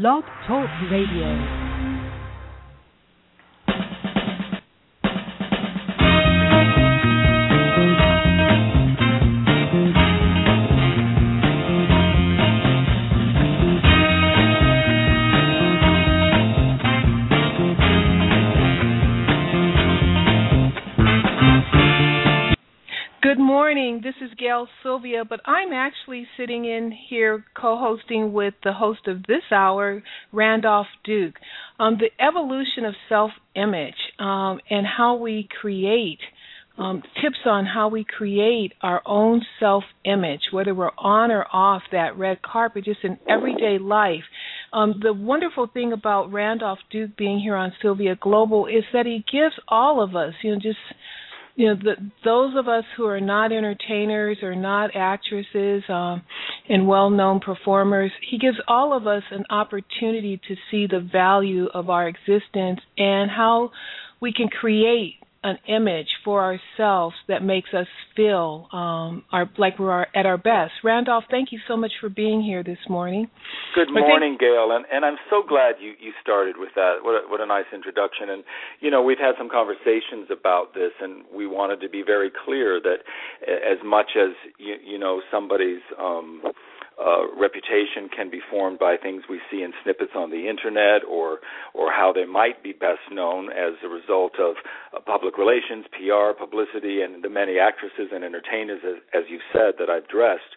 Blog Talk Radio. Morning. This is Gail Sylvia, but I'm actually sitting in here co hosting with the host of this hour, Randolph Duke. Um, the evolution of self image um, and how we create. Um, tips on how we create our own self image, whether we're on or off that red carpet, just in everyday life. Um, the wonderful thing about Randolph Duke being here on Sylvia Global is that he gives all of us, you know, just you know, the, those of us who are not entertainers or not actresses um, and well-known performers, he gives all of us an opportunity to see the value of our existence and how we can create an image for ourselves that makes us feel um, our, like we're at our best. Randolph, thank you so much for being here this morning. Good morning, Gail, and, and I'm so glad you, you started with that. What a, what a nice introduction. And you know, we've had some conversations about this, and we wanted to be very clear that as much as you, you know somebody's um, uh, reputation can be formed by things we see in snippets on the internet or or how they might be best known as a result of uh, public relations, PR, publicity, and the many actresses and entertainers, as, as you said, that I've dressed.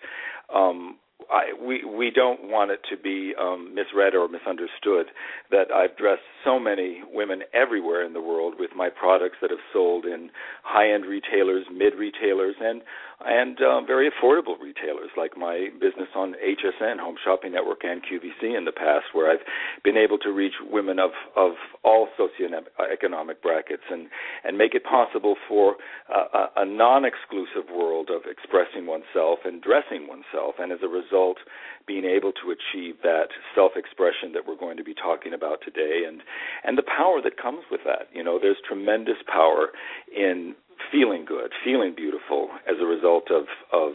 Um, I, we we don't want it to be um, misread or misunderstood that I've dressed so many women everywhere in the world with my products that have sold in high-end retailers, mid retailers, and and um, very affordable retailers like my business on HSN, Home Shopping Network, and QVC in the past, where I've been able to reach women of of all socioeconomic brackets and and make it possible for a, a non-exclusive world of expressing oneself and dressing oneself, and as a result, being able to achieve that self-expression that we're going to be talking about today, and and the power that comes with that. You know, there's tremendous power in feeling good, feeling beautiful as a result of of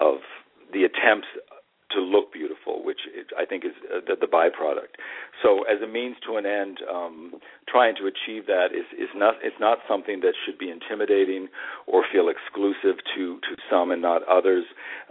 of the attempts to look beautiful, which I think is uh, the, the, byproduct. So, as a means to an end, um, trying to achieve that is, is not it's not something that should be intimidating or feel exclusive to to some and not others,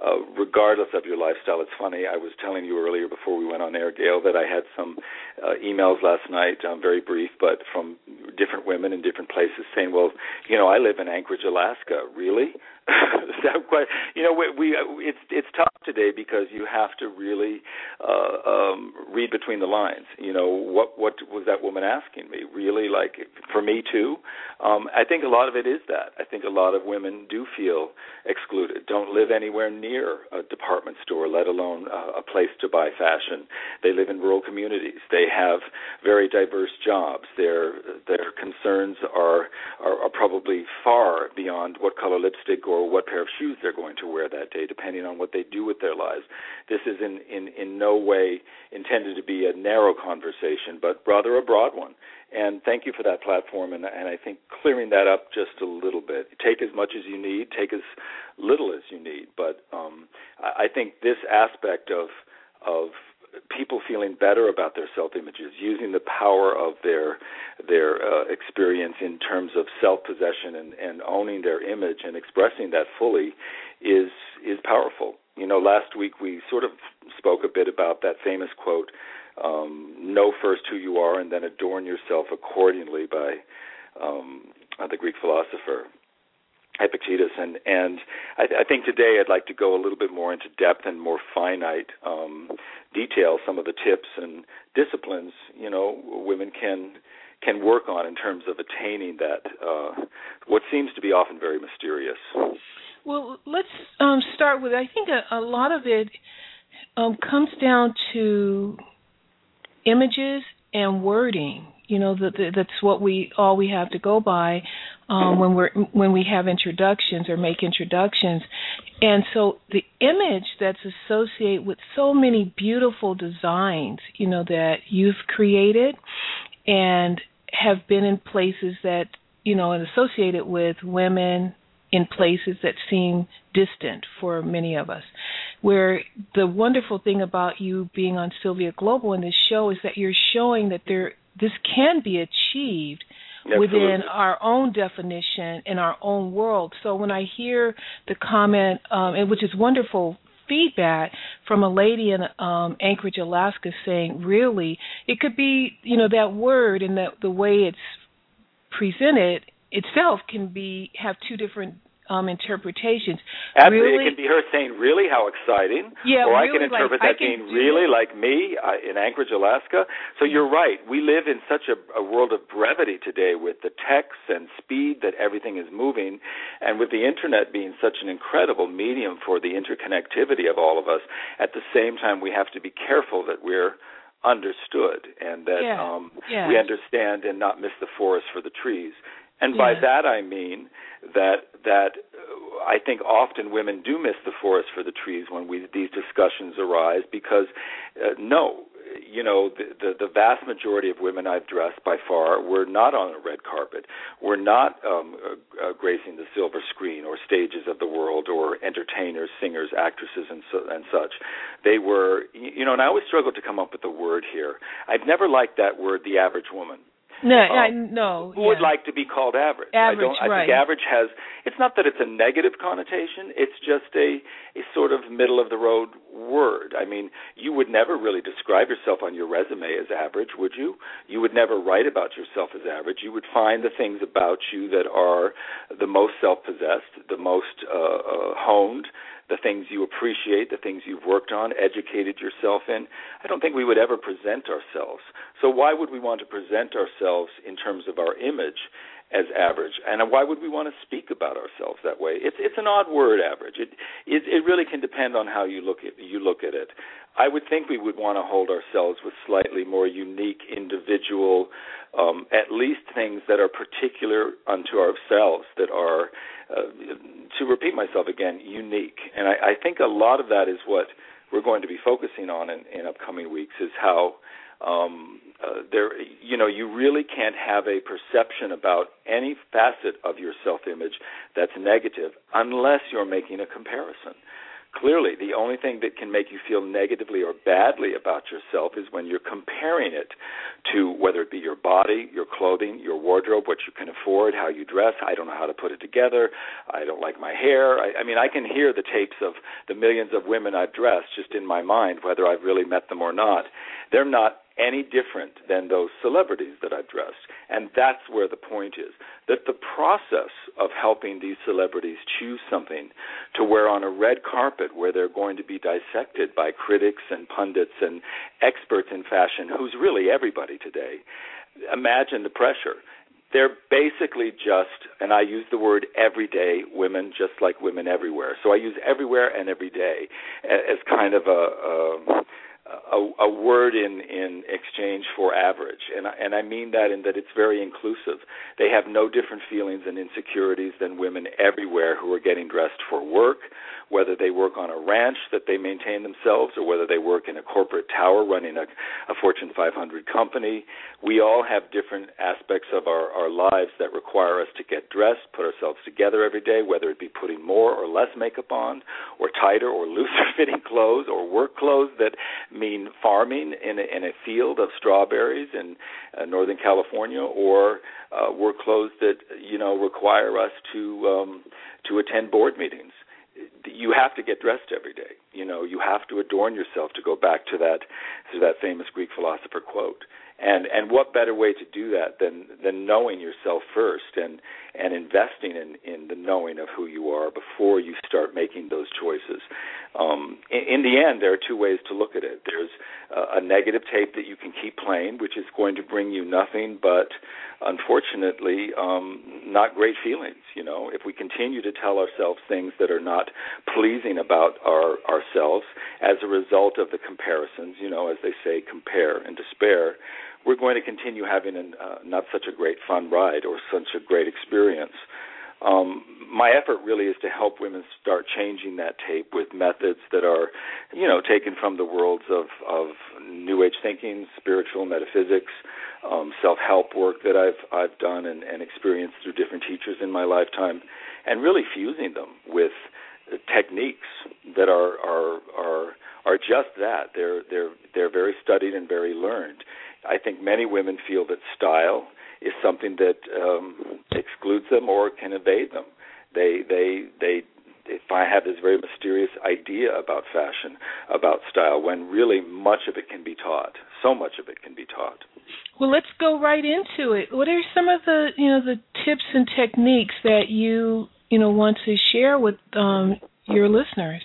uh, regardless of your lifestyle. It's funny. I was telling you earlier before we went on air, Gail, that I had some uh, emails last night, um, very brief, but from different women in different places saying, "Well, you know, I live in Anchorage, Alaska. Really? that quite, you know, we, we it's it's tough today because you have to really uh, um, read between the lines. You know, what what was that woman asking me? Really, like for me too. Um, I think a lot of it is that. I think a lot of women do feel excluded. Don't live anywhere near a department store, let alone uh, a place to buy fashion. They live in rural communities. They have very diverse jobs. Their their concerns are are, are probably far beyond what color lipstick or what pair of shoes they're going to wear that day, depending on what they do with their lives. This is in, in, in no way intended to be a narrow conversation, but rather a broad one. And thank you for that platform, and, and I think clearing that up just a little bit. Take as much as you need, take as little as you need. But um, I, I think this aspect of of people feeling better about their self images, using the power of their their uh, experience in terms of self possession and, and owning their image and expressing that fully is is powerful. You know, last week we sort of spoke a bit about that famous quote, um, "Know first who you are, and then adorn yourself accordingly," by um, uh, the Greek philosopher Epictetus, and and I, I, think today I'd like to go a little bit more into depth and more finite um, detail. Some of the tips and disciplines, you know, women can can work on in terms of attaining that uh, what seems to be often very mysterious. Well, let's um, start with. I think a, a lot of it um, comes down to images and wording. You know, that that's what we all we have to go by um, when we're when we have introductions or make introductions. And so the image that's associated with so many beautiful designs, you know, that you've created and have been in places that you know and associated with women in places that seem distant for many of us. Where the wonderful thing about you being on Sylvia Global in this show is that you're showing that there this can be achieved Absolutely. within our own definition in our own world. So when I hear the comment, um, and which is wonderful feedback from a lady in um, Anchorage, Alaska, saying, "Really, it could be, you know, that word and that the way it's presented itself can be have two different um interpretations. Absolutely, really, it can be her saying, "Really, how exciting!" Yeah, or really, I can interpret like, that can being really it. like me uh, in Anchorage, Alaska. So you're right. We live in such a, a world of brevity today, with the texts and speed that everything is moving, and with the internet being such an incredible medium for the interconnectivity of all of us. At the same time, we have to be careful that we're understood and that yeah. um, yeah. we understand and not miss the forest for the trees. And by that I mean that that I think often women do miss the forest for the trees when we these discussions arise because uh, no, you know the, the the vast majority of women I've dressed by far were not on a red carpet, were not um, uh, uh, gracing the silver screen or stages of the world or entertainers, singers, actresses, and so, and such. They were, you know, and I always struggle to come up with a word here. I've never liked that word, the average woman. No, Um, I, no. Who would like to be called average? Average, I don't. I right. think average has. It's not that it's a negative connotation. It's just a a sort of middle of the road word. I mean, you would never really describe yourself on your resume as average, would you? You would never write about yourself as average. You would find the things about you that are the most self-possessed, the most uh, uh, honed, the things you appreciate, the things you've worked on, educated yourself in. I don't think we would ever present ourselves. So why would we want to present ourselves in terms of our image as average? And why would we want to speak about ourselves that way? It's it's an odd word, average. It it, it really can depend on how you look at you look at it. I would think we would want to hold ourselves with slightly more unique, individual, um, at least things that are particular unto ourselves that are, uh, to repeat myself again, unique. And I, I think a lot of that is what we're going to be focusing on in, in upcoming weeks is how um, uh, there, you know, you really can't have a perception about any facet of your self-image that's negative unless you're making a comparison clearly the only thing that can make you feel negatively or badly about yourself is when you're comparing it to whether it be your body, your clothing, your wardrobe, what you can afford, how you dress. I don't know how to put it together. I don't like my hair. I, I mean, I can hear the tapes of the millions of women I've dressed just in my mind, whether I've really met them or not. They're not any different than those celebrities that I've dressed. And that's where the point is that the process of helping these celebrities choose something to wear on a red carpet where they're going to be dissected by critics and pundits and experts in fashion, who's really everybody today. Imagine the pressure. They're basically just, and I use the word everyday women, just like women everywhere. So I use everywhere and every day as kind of a, a a, a word in in exchange for average, and I, and I mean that in that it's very inclusive. They have no different feelings and insecurities than women everywhere who are getting dressed for work, whether they work on a ranch that they maintain themselves, or whether they work in a corporate tower running a, a Fortune 500 company. We all have different aspects of our, our lives that require us to get dressed, put ourselves together every day, whether it be putting more or less makeup on, or tighter or looser fitting clothes, or work clothes that mean farming in a, in a field of strawberries in uh, Northern California, or uh, work clothes that you know require us to um, to attend board meetings. You have to get dressed every day. You know, you have to adorn yourself to go back to that to that famous Greek philosopher quote. And and what better way to do that than than knowing yourself first and and investing in in the knowing of who you are before you start making those choices. Um, in, in the end, there are two ways to look at it. There's a, a negative tape that you can keep playing, which is going to bring you nothing but, unfortunately, um, not great feelings. You know, if we continue to tell ourselves things that are not pleasing about our ourselves as a result of the comparisons, you know, as they say, compare and despair we're going to continue having an, uh, not such a great fun ride or such a great experience. Um, my effort really is to help women start changing that tape with methods that are, you know, taken from the worlds of of New Age thinking, spiritual metaphysics, um, self-help work that I've I've done and, and experienced through different teachers in my lifetime, and really fusing them with techniques that are are are are just that. They're they're they're very studied and very learned. I think many women feel that style is something that um, excludes them or can evade them. They they they if I have this very mysterious idea about fashion, about style, when really much of it can be taught. So much of it can be taught. Well, let's go right into it. What are some of the you know the tips and techniques that you you know want to share with um, your listeners?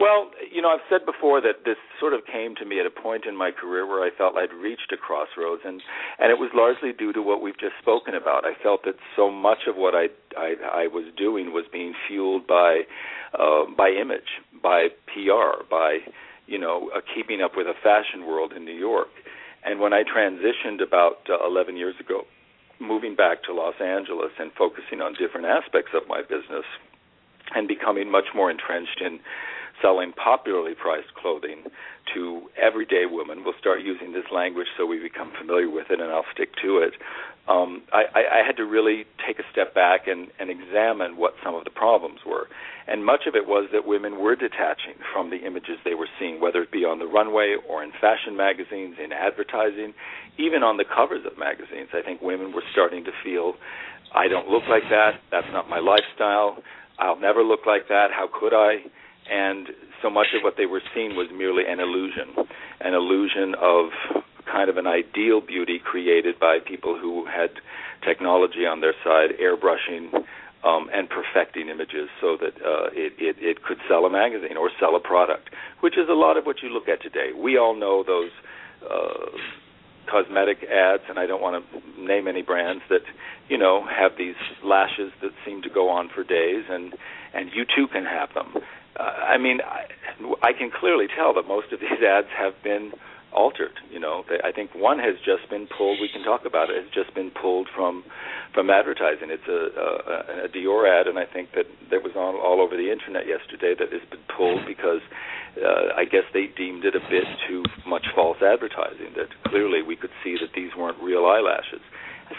Well, you know, I've said before that this sort of came to me at a point in my career where I felt I'd reached a crossroads, and and it was largely due to what we've just spoken about. I felt that so much of what I I, I was doing was being fueled by uh, by image, by PR, by you know uh, keeping up with a fashion world in New York. And when I transitioned about uh, 11 years ago, moving back to Los Angeles and focusing on different aspects of my business, and becoming much more entrenched in selling popularly priced clothing to everyday women. We'll start using this language so we become familiar with it, and I'll stick to it. Um, I, I had to really take a step back and, and examine what some of the problems were. And much of it was that women were detaching from the images they were seeing, whether it be on the runway or in fashion magazines, in advertising, even on the covers of magazines. I think women were starting to feel, I don't look like that. That's not my lifestyle. I'll never look like that. How could I? And so much of what they were seeing was merely an illusion, an illusion of kind of an ideal beauty created by people who had technology on their side, airbrushing um, and perfecting images so that uh, it, it, it could sell a magazine or sell a product, which is a lot of what you look at today. We all know those uh, cosmetic ads, and I don't want to name any brands that you know have these lashes that seem to go on for days, and and you too can have them uh, I mean, I, I can clearly tell that most of these ads have been altered. You know, they, I think one has just been pulled. We can talk about it. It's just been pulled from from advertising. It's a, a, a Dior ad, and I think that that was on all over the internet yesterday. That has been pulled because uh, I guess they deemed it a bit too much false advertising. That clearly we could see that these weren't real eyelashes.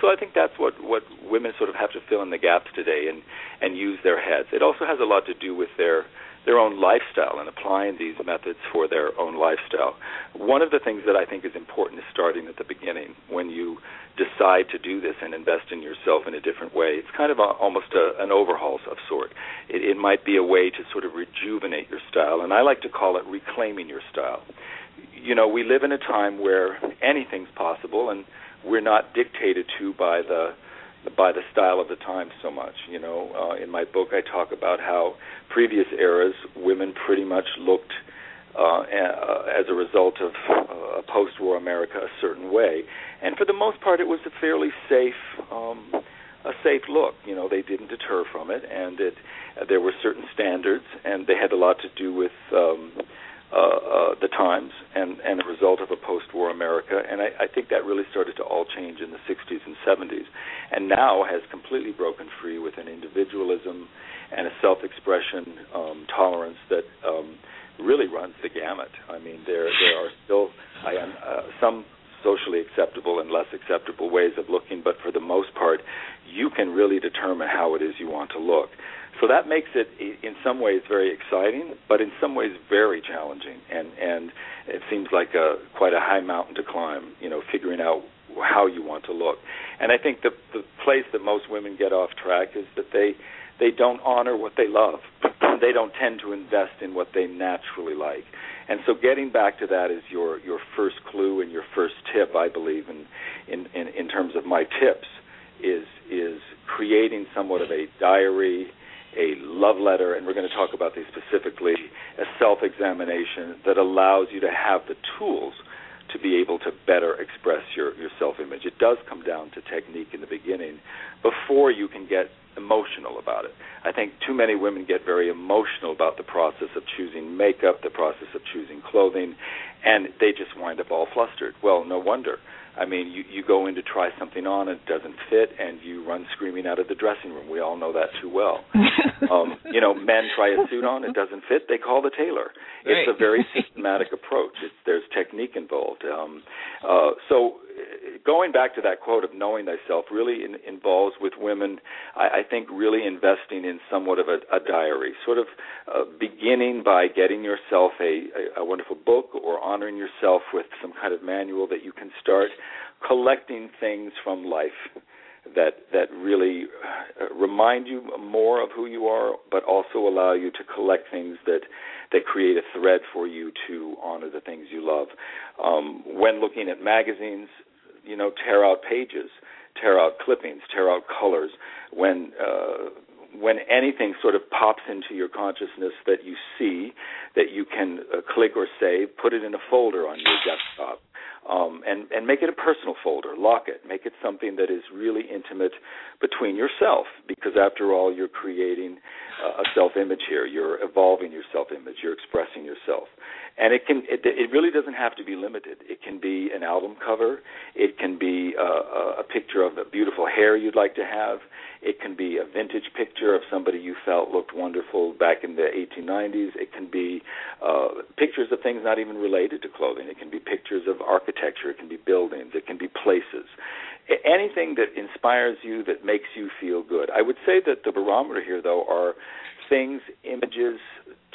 So I think that's what what women sort of have to fill in the gaps today and and use their heads. It also has a lot to do with their their own lifestyle and applying these methods for their own lifestyle. One of the things that I think is important is starting at the beginning when you decide to do this and invest in yourself in a different way. It's kind of a, almost a, an overhaul of sort. It, it might be a way to sort of rejuvenate your style, and I like to call it reclaiming your style. You know, we live in a time where anything's possible, and we're not dictated to by the by the style of the times so much. You know, uh, in my book, I talk about how previous eras women pretty much looked, uh, as a result of uh, post-war America, a certain way, and for the most part, it was a fairly safe. Um, a safe look, you know. They didn't deter from it, and it uh, there were certain standards, and they had a lot to do with um, uh, uh, the times and, and a result of a post-war America. And I, I think that really started to all change in the 60s and 70s, and now has completely broken free with an individualism and a self-expression um, tolerance that um, really runs the gamut. I mean, there there are still I, uh, some socially acceptable and less acceptable ways of looking, but for the most part, you can really determine how it is you want to look. So that makes it, in some ways, very exciting, but in some ways very challenging, and and it seems like a quite a high mountain to climb. You know, figuring out how you want to look, and I think the the place that most women get off track is that they they don't honor what they love. they don't tend to invest in what they naturally like. And so getting back to that is your your first clue and your first tip, I believe, in in in, in terms of my tips is is creating somewhat of a diary a love letter, and we're going to talk about these specifically, a self examination that allows you to have the tools to be able to better express your, your self image. It does come down to technique in the beginning before you can get emotional about it. I think too many women get very emotional about the process of choosing makeup, the process of choosing clothing, and they just wind up all flustered. Well, no wonder. I mean, you you go in to try something on, and it doesn't fit, and you run screaming out of the dressing room. We all know that too well. um, you know, men try a suit on, it doesn't fit, they call the tailor. Right. It's a very systematic approach. It's, there's technique involved. Um, uh, so going back to that quote of knowing thyself really in, involves with women, I, I think, really investing in somewhat of a, a diary, sort of uh, beginning by getting yourself a, a, a wonderful book or honoring yourself with some kind of manual that you can start collecting things from life that that really uh, remind you more of who you are, but also allow you to collect things that that create a thread for you to honor the things you love. Um, when looking at magazines, you know, tear out pages, tear out clippings, tear out colors. When uh, when anything sort of pops into your consciousness that you see, that you can uh, click or save, put it in a folder on your desktop um, and and make it a personal folder. Lock it. Make it something that is really intimate between yourself, because after all, you're creating uh, a self-image here. You're evolving your self-image. You're expressing yourself, and it can. It, it really doesn't have to be limited. It can be an album cover. It can be uh, a picture of a beautiful hair you'd like to have. It can be a vintage picture of somebody you felt looked wonderful back in the 1890s. It can be uh, pictures of things not even related to clothing. It can be pictures of architecture. It can be buildings. It can be places. Anything that inspires you, that makes you feel good. I would say that the barometer here, though, are things, images,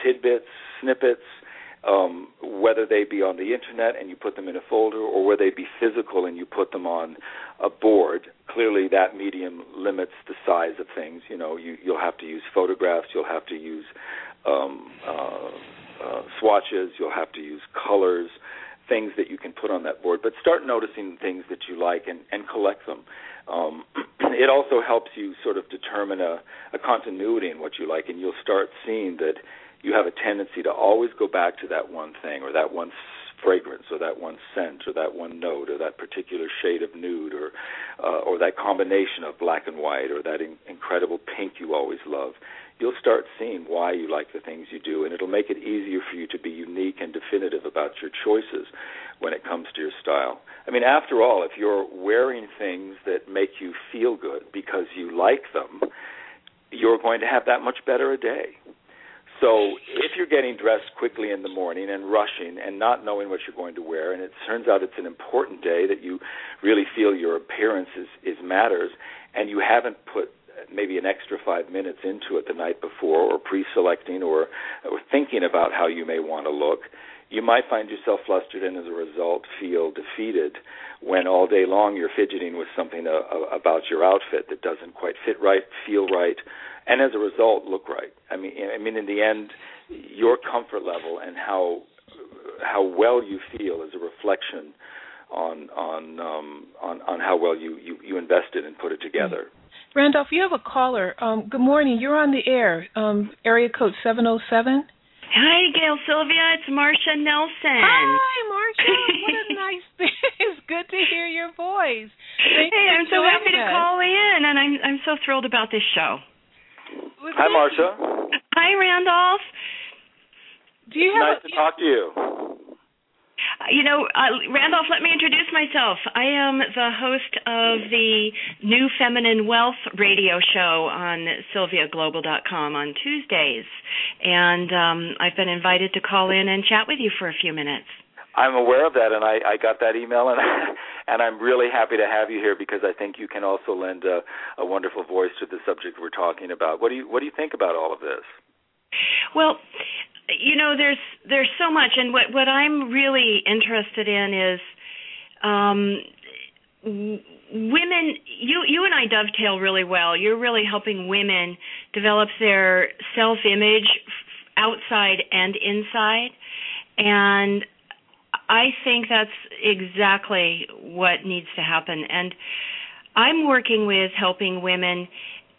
tidbits, snippets, um, whether they be on the internet and you put them in a folder, or whether they be physical and you put them on a board. Clearly, that medium limits the size of things. You know, you, you'll have to use photographs, you'll have to use um, uh, uh, swatches, you'll have to use colors, things that you can put on that board. But start noticing things that you like and, and collect them. Um, it also helps you sort of determine a, a continuity in what you like, and you'll start seeing that you have a tendency to always go back to that one thing or that one fragrance or that one scent or that one note or that particular shade of nude or uh, or that combination of black and white or that in- incredible pink you always love. You'll start seeing why you like the things you do and it'll make it easier for you to be unique and definitive about your choices when it comes to your style. I mean after all if you're wearing things that make you feel good because you like them you're going to have that much better a day so if you're getting dressed quickly in the morning and rushing and not knowing what you're going to wear, and it turns out it's an important day that you really feel your appearance is, is matters, and you haven't put maybe an extra five minutes into it the night before, or pre-selecting, or, or thinking about how you may want to look, you might find yourself flustered and as a result feel defeated when all day long you're fidgeting with something uh, uh about your outfit that doesn't quite fit right, feel right, and as a result look right. I mean, I mean, in the end, your comfort level and how how well you feel is a reflection on on um, on on how well you you, you invested and put it together. Randolph, you have a caller. Um, good morning. You're on the air. Um, area code seven zero seven. Hi, Gail Sylvia. It's Marcia Nelson. Hi, Marcia. what a nice thing. It's good to hear your voice. Thank hey, I'm so happy us. to call in, and I'm I'm so thrilled about this show. Well, Hi, Marcia. Hi, Randolph. Do you have nice a, to talk to you. You know, uh, Randolph, let me introduce myself. I am the host of the New Feminine Wealth radio show on sylviaglobal.com on Tuesdays. And um, I've been invited to call in and chat with you for a few minutes. I'm aware of that, and I, I got that email, and and I'm really happy to have you here because I think you can also lend a, a wonderful voice to the subject we're talking about. What do you what do you think about all of this? Well, you know, there's there's so much, and what what I'm really interested in is um, women. You you and I dovetail really well. You're really helping women develop their self image outside and inside, and I think that's exactly what needs to happen. And I'm working with helping women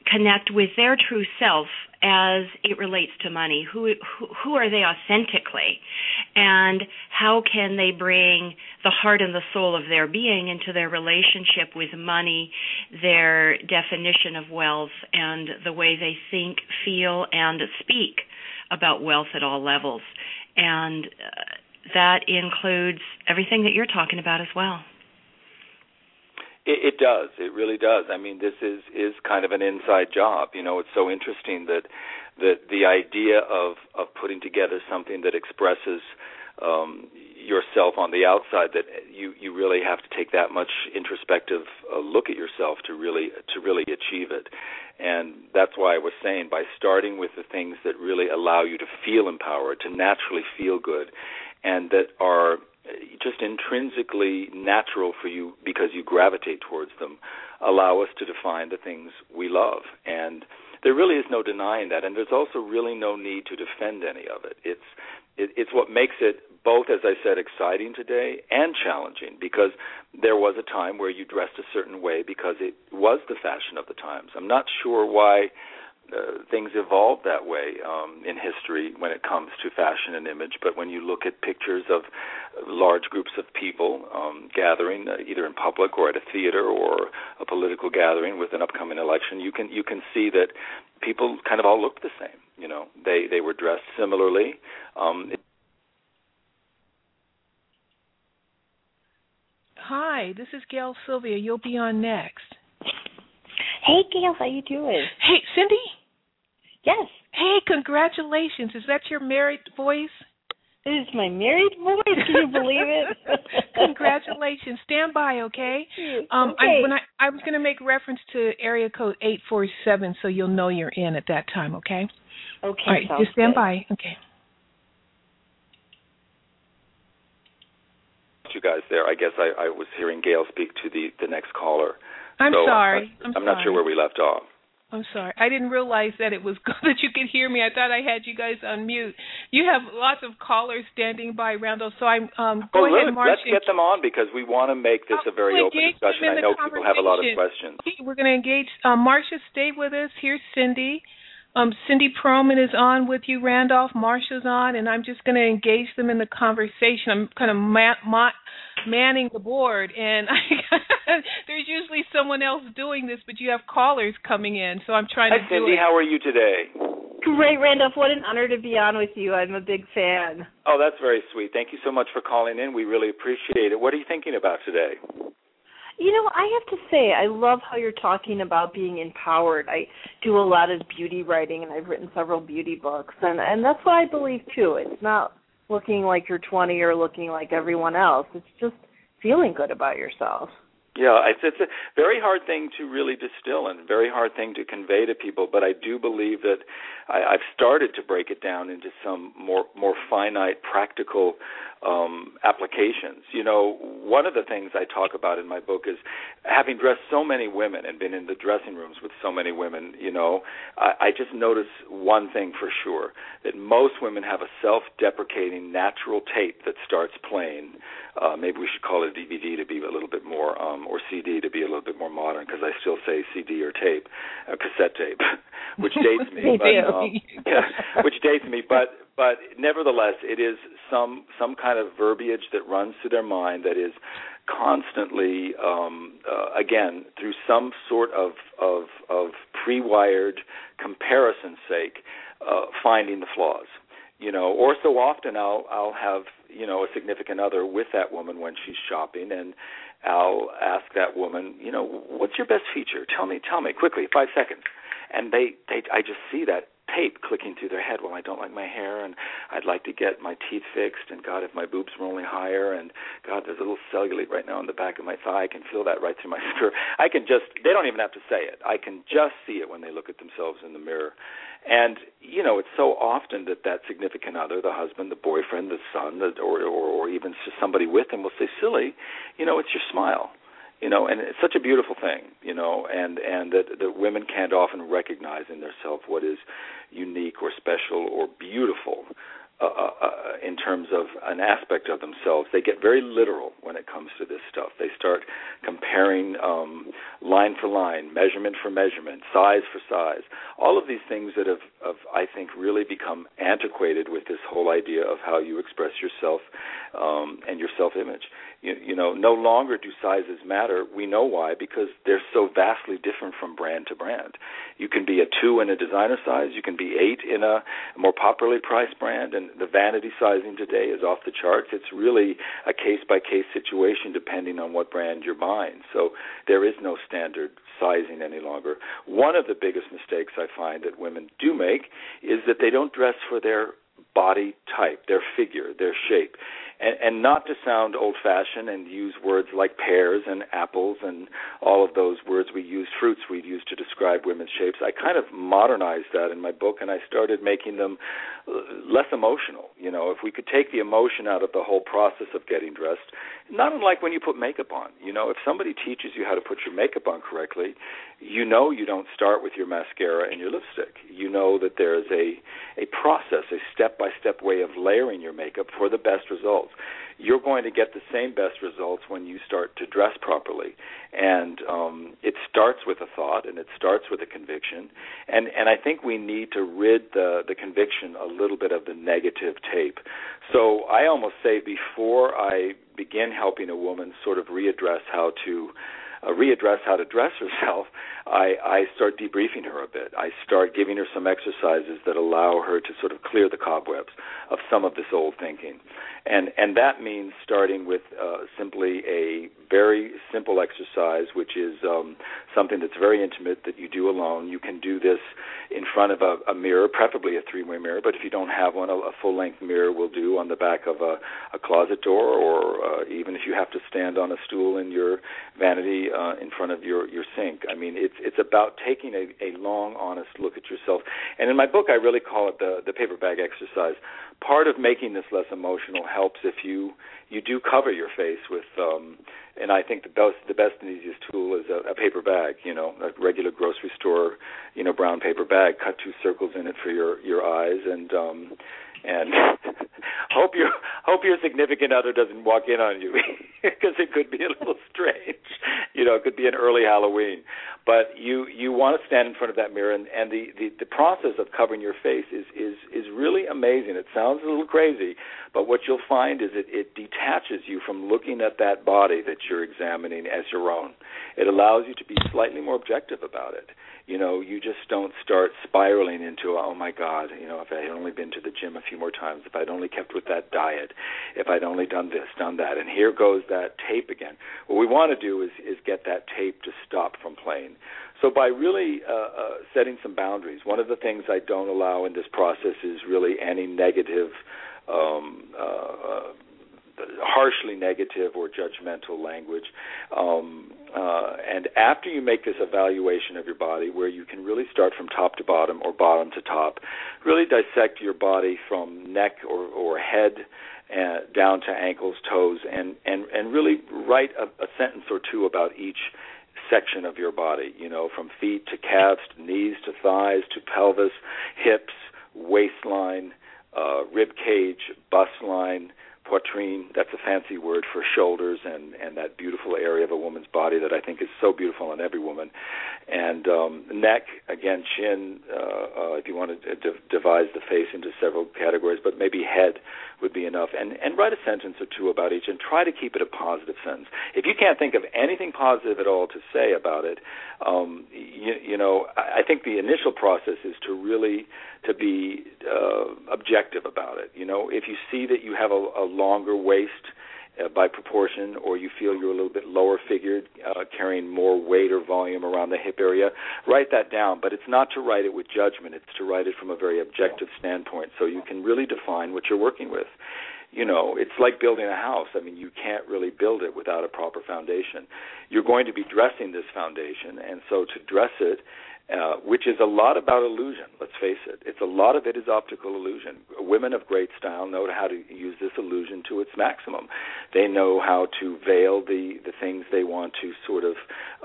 connect with their true self as it relates to money. Who, who who are they authentically, and how can they bring the heart and the soul of their being into their relationship with money, their definition of wealth, and the way they think, feel, and speak about wealth at all levels. And uh, that includes everything that you're talking about as well. It, it does. It really does. I mean, this is is kind of an inside job. You know, it's so interesting that that the idea of of putting together something that expresses um, yourself on the outside that you you really have to take that much introspective uh, look at yourself to really to really achieve it and that's why I was saying by starting with the things that really allow you to feel empowered to naturally feel good and that are just intrinsically natural for you because you gravitate towards them allow us to define the things we love. And there really is no denying that. And there's also really no need to defend any of it. It's it, it's what makes it both, as I said, exciting today and challenging because there was a time where you dressed a certain way because it was the fashion of the times. I'm not sure why uh, things evolve that way um, in history when it comes to fashion and image. But when you look at pictures of large groups of people um, gathering, uh, either in public or at a theater or a political gathering with an upcoming election, you can you can see that people kind of all looked the same. You know, they they were dressed similarly. Um, Hi, this is Gail Sylvia. You'll be on next. Hey, Gail, how you doing? Hey, Cindy. Yes. Hey, congratulations. Is that your married voice? It is my married voice. Can you believe it? congratulations. Stand by, okay? Um, okay. I, when I I was going to make reference to area code eight four seven, so you'll know you're in at that time, okay? Okay. All right, just stand good. by. Okay. you guys there. I guess I, I was hearing Gail speak to the the next caller. I'm so sorry. I'm, I'm, not sure where we left off. I'm sorry. I didn't realize that it was good that you could hear me. I thought I had you guys on mute. You have lots of callers standing by, Randall. So I'm um, go oh, ahead, Marcia. let's get them on because we want to make this Oh, a very we'll open discussion. I know people have a lot of questions. We're going to engage. Um, Marcia, stay with us. Here's Cindy. Um, Cindy Perlman is on with you, Randolph. Marcia's on, and I'm just going to engage them in the conversation. I'm kind of ma- ma- manning the board, and I, there's usually someone else doing this, but you have callers coming in, so I'm trying Hi, to do Cindy. it. How are you today? Great, Randolph. What an honor to be on with you. I'm a big fan. Oh, that's very sweet. Thank you so much for calling in. We really appreciate it. What are you thinking about today? You know, I have to say, I love how you're talking about being empowered. I do a lot of beauty writing, and I've written several beauty books, and and that's what I believe too. It's not looking like you're 20 or looking like everyone else. It's just feeling good about yourself. Yeah, it's it's a very hard thing to really distill and very hard thing to convey to people. But I do believe that I, I've started to break it down into some more more finite, practical um, applications. You know, one of the things I talk about in my book is having dressed so many women and been in the dressing rooms with so many women. You know, I, I just notice one thing for sure that most women have a self-deprecating natural tape that starts playing. Uh, maybe we should call it a DVD to be a little bit more, um, or CD to be a little bit more modern, because I still say CD or tape, uh, cassette tape, which dates me. But, um, yeah, which dates me. But but nevertheless, it is some some kind of verbiage that runs through their mind that is constantly, um, uh, again, through some sort of of, of pre-wired comparison sake, uh, finding the flaws. You know or so often i'll i'll have you know a significant other with that woman when she's shopping and i'll ask that woman you know what's your best feature? Tell me tell me quickly 5 seconds. And they they i just see that tape clicking through their head. Well i don't like my hair and i'd like to get my teeth fixed and god if my boobs were only higher and god there's a little cellulite right now in the back of my thigh. I can feel that right through my skirt i can just they don't even have to say it. I can just see it when they look at themselves in the mirror. And you know, it's so often that that significant other, the husband, the boyfriend, the son, the, or, or or even just somebody with him, will say, "Silly, you know, it's your smile." You know, and it's such a beautiful thing, you know, and and that that women can't often recognize in themselves what is unique or special or beautiful uh, uh, uh, in terms of an aspect of themselves. They get very literal when it comes to this stuff. They start comparing um, line for line, measurement for measurement, size for size. All of these things that have, have, I think, really become antiquated with this whole idea of how you express yourself um, and your self-image. You, you know, no longer do sizes matter. We know why because they're so vastly different from brand to brand. You can be a two in a designer size. You can be eight in a more popularly priced brand, and the vanity sizing today is off the charts. It's really a case by case situation depending on what brand you're buying. So there is no standard sizing any longer. One of the biggest mistakes I find that women do make is that they don't dress for their body type, their figure, their shape and, and not to sound old fashioned and use words like pears and apples and all of those words we use, fruits we use to describe women's shapes. I kind of modernized that in my book and I started making them uh, less emotional. You know, if we could take the emotion out of the whole process of getting dressed, not unlike when you put makeup on. You know, if somebody teaches you how to put your makeup on correctly, you know you don't start with your mascara and your lipstick. You know that there is a a process, a step by step way of layering your makeup for the best results results. You're going to get the same best results when you start to dress properly. And um, it starts with a thought and it starts with a conviction. And, and I think we need to rid the, the conviction a little bit of the negative tape. So I almost say before I begin helping a woman sort of readdress how to uh, readdress how to dress herself, I, I start debriefing her a bit. I start giving her some exercises that allow her to sort of clear the cobwebs of some of this old thinking and and that means starting with uh, simply a very simple exercise, which is um, something that's very intimate that you do alone. You can do this in front of a, a mirror, preferably a three-way mirror. But if you don't have one, a, a full-length mirror will do on the back of a, a closet door, or uh, even if you have to stand on a stool in your vanity uh, in front of your your sink. I mean, it's it's about taking a, a long, honest look at yourself. And in my book, I really call it the the paper bag exercise part of making this less emotional helps if you you do cover your face with um and I think the best the best and easiest tool is a, a paper bag, you know, a regular grocery store, you know, brown paper bag. Cut two circles in it for your your eyes, and um, and hope your hope your significant other doesn't walk in on you because it could be a little strange. You know, it could be an early Halloween. But you you want to stand in front of that mirror, and and the the, the process of covering your face is is is really amazing. It sounds a little crazy, but what you'll find is it it detaches you from looking at that body that you're examining as your own. It allows you to be slightly more objective about it you know, you just don't start spiraling into, oh my God, you know, if I had only been to the gym a few more times, if I'd only kept with that diet, if I'd only done this, done that, and here goes that tape again. What we want to do is is get that tape to stop from playing. So by really uh, uh, setting some boundaries, one of the things I don't allow in this process is really any negative um, uh, uh harshly negative or judgmental language. Um, uh, and after you make this evaluation of your body, where you can really start from top to bottom or bottom to top, really dissect your body from neck or, or head uh, down to ankles, toes, and and and really write a, a sentence or two about each section of your body. You know, from feet to calves, to knees to thighs to pelvis, hips, waistline, uh, rib cage, bust line poitrine that's a fancy word for shoulders and and that beautiful area of a woman's body that I think is so beautiful in every woman. And um neck again chin uh, uh if you want to d- divide the face into several categories but maybe head would be enough. And and write a sentence or two about each and try to keep it a positive sentence. If you can't think of anything positive at all to say about it um you, you know I, I think the initial process is to really to be uh, objective about it. You know, if you see that you have a, a longer waist uh, by proportion, or you feel you're a little bit lower figured, uh, carrying more weight or volume around the hip area, write that down. But it's not to write it with judgment; it's to write it from a very objective standpoint, so you can really define what you're working with. You know, it's like building a house. I mean, you can't really build it without a proper foundation. You're going to be dressing this foundation, and so to dress it uh, which is a lot about illusion. Let's face it; it's a lot of it is optical illusion. Women of great style know how to use this illusion to its maximum. They know how to veil the the things they want to sort of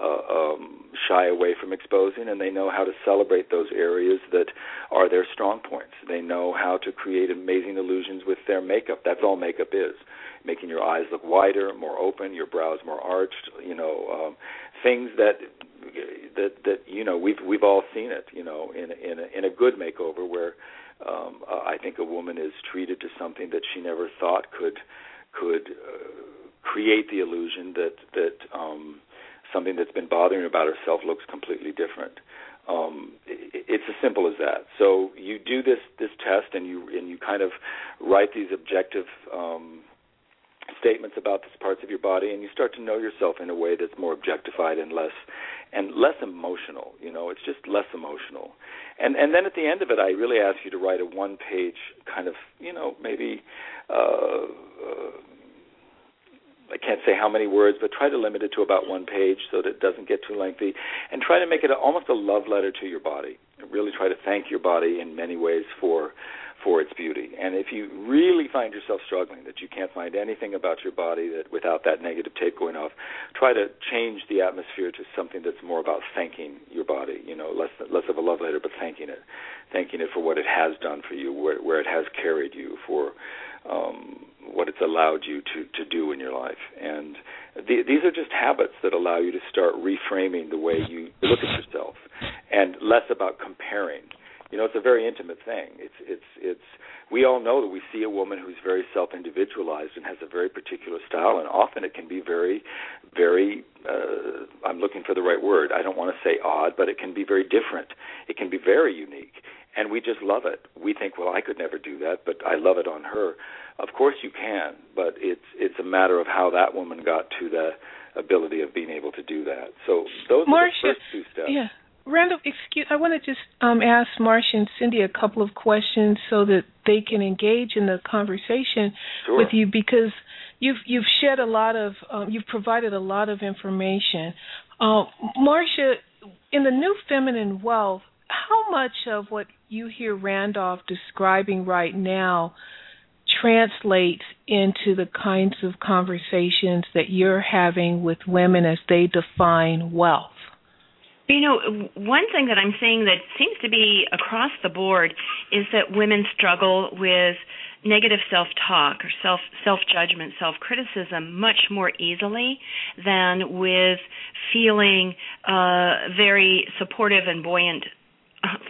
uh, um, shy away from exposing, and they know how to celebrate those areas that are their strong points. They know how to create amazing illusions with their makeup. That's all makeup is making your eyes look wider, more open, your brows more arched, you know, um, things that that that you know we've we've all seen it you know in in a, in a good makeover where um uh, I think a woman is treated to something that she never thought could could uh, create the illusion that that um something that's been bothering about herself looks completely different. Um it, it's as simple as that. So you do this this test and you and you kind of write these objective um statements about these parts of your body, and you start to know yourself in a way that's more objectified and less and less emotional. You know, it's just less emotional. And and then at the end of it, I really ask you to write a one-page kind of, you know, maybe. Uh, uh, I can't say how many words, but try to limit it to about one page so that it doesn't get too lengthy, and try to make it a, almost a love letter to your body. Really try to thank your body in many ways for for its beauty. And if you really find yourself struggling, that you can't find anything about your body that without that negative tape going off, try to change the atmosphere to something that's more about thanking your body. You know, less less of a love letter, but thanking it, thanking it for what it has done for you, where, where it has carried you, for um, what it's allowed you to to do in your life. And the, these are just habits that allow you to start reframing the way you look at yourself, and less about comparing you know, it's a very intimate thing. It's it's it's we all know that we see a woman who's very self-individualized and has a very particular style, and often it can be very, very. Uh, I'm looking for the right word. I don't want to say odd, but it can be very different. It can be very unique, and we just love it. We think, well, I could never do that, but I love it on her. Of course, you can, but it's it's a matter of how that woman got to the ability of being able to do that. So those Marcia, are the first two steps. Yeah. Randall, excuse. I want to just um, ask Marcia and Cindy a couple of questions so that they can engage in the conversation sure. with you because you've you've shed a lot of um, you've provided a lot of information. Uh, Marcia, in the new feminine wealth, how much of what you hear Randolph describing right now translates into the kinds of conversations that you're having with women as they define wealth? You know, one thing that I'm seeing that seems to be across the board is that women struggle with negative self-talk or self self-judgment, self-criticism much more easily than with feeling uh, very supportive and buoyant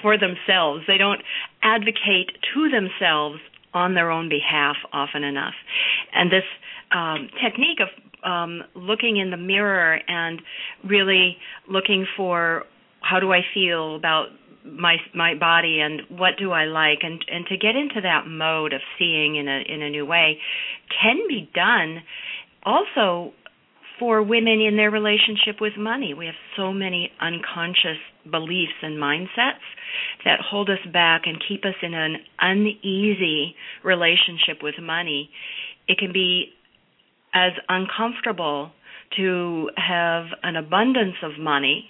for themselves. They don't advocate to themselves on their own behalf often enough. And this um, technique of um, looking in the mirror and really looking for how do I feel about my my body and what do I like and and to get into that mode of seeing in a in a new way can be done also for women in their relationship with money. We have so many unconscious beliefs and mindsets that hold us back and keep us in an uneasy relationship with money. It can be as uncomfortable to have an abundance of money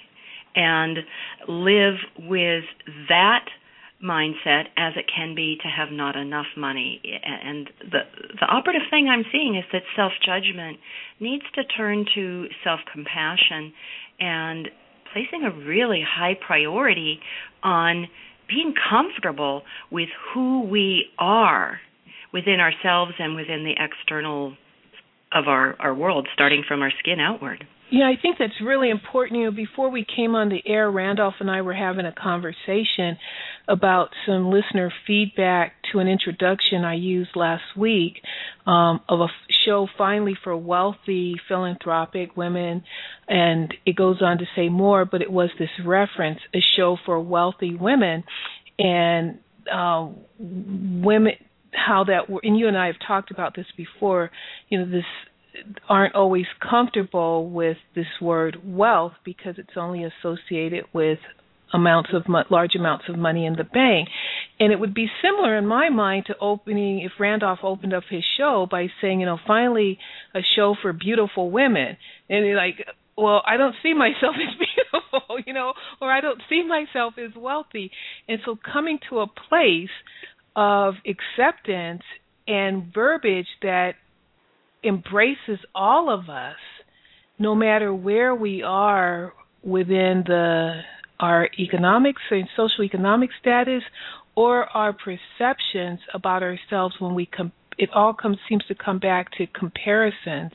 and live with that mindset as it can be to have not enough money. And the the operative thing i'm seeing is that self judgment needs to turn to self compassion and placing a really high priority on being comfortable with who we are within ourselves and within the external of our, our world, starting from our skin outward. Yeah, I think that's really important. You know, before we came on the air, Randolph and I were having a conversation about some listener feedback to an introduction I used last week um, of a show finally for wealthy philanthropic women, and it goes on to say more, but it was this reference, a show for wealthy women, and uh, women how that and you and I have talked about this before you know this aren't always comfortable with this word wealth because it's only associated with amounts of large amounts of money in the bank. And it would be similar in my mind to opening if Randolph opened up his show by saying you know finally a show for beautiful women. And you're like well I don't see myself as beautiful you know or I don't see myself as wealthy. And so coming to a place of acceptance and verbiage that embraces all of us, no matter where we are within the our economics and social economic status or our perceptions about ourselves when we com- it all comes seems to come back to comparisons.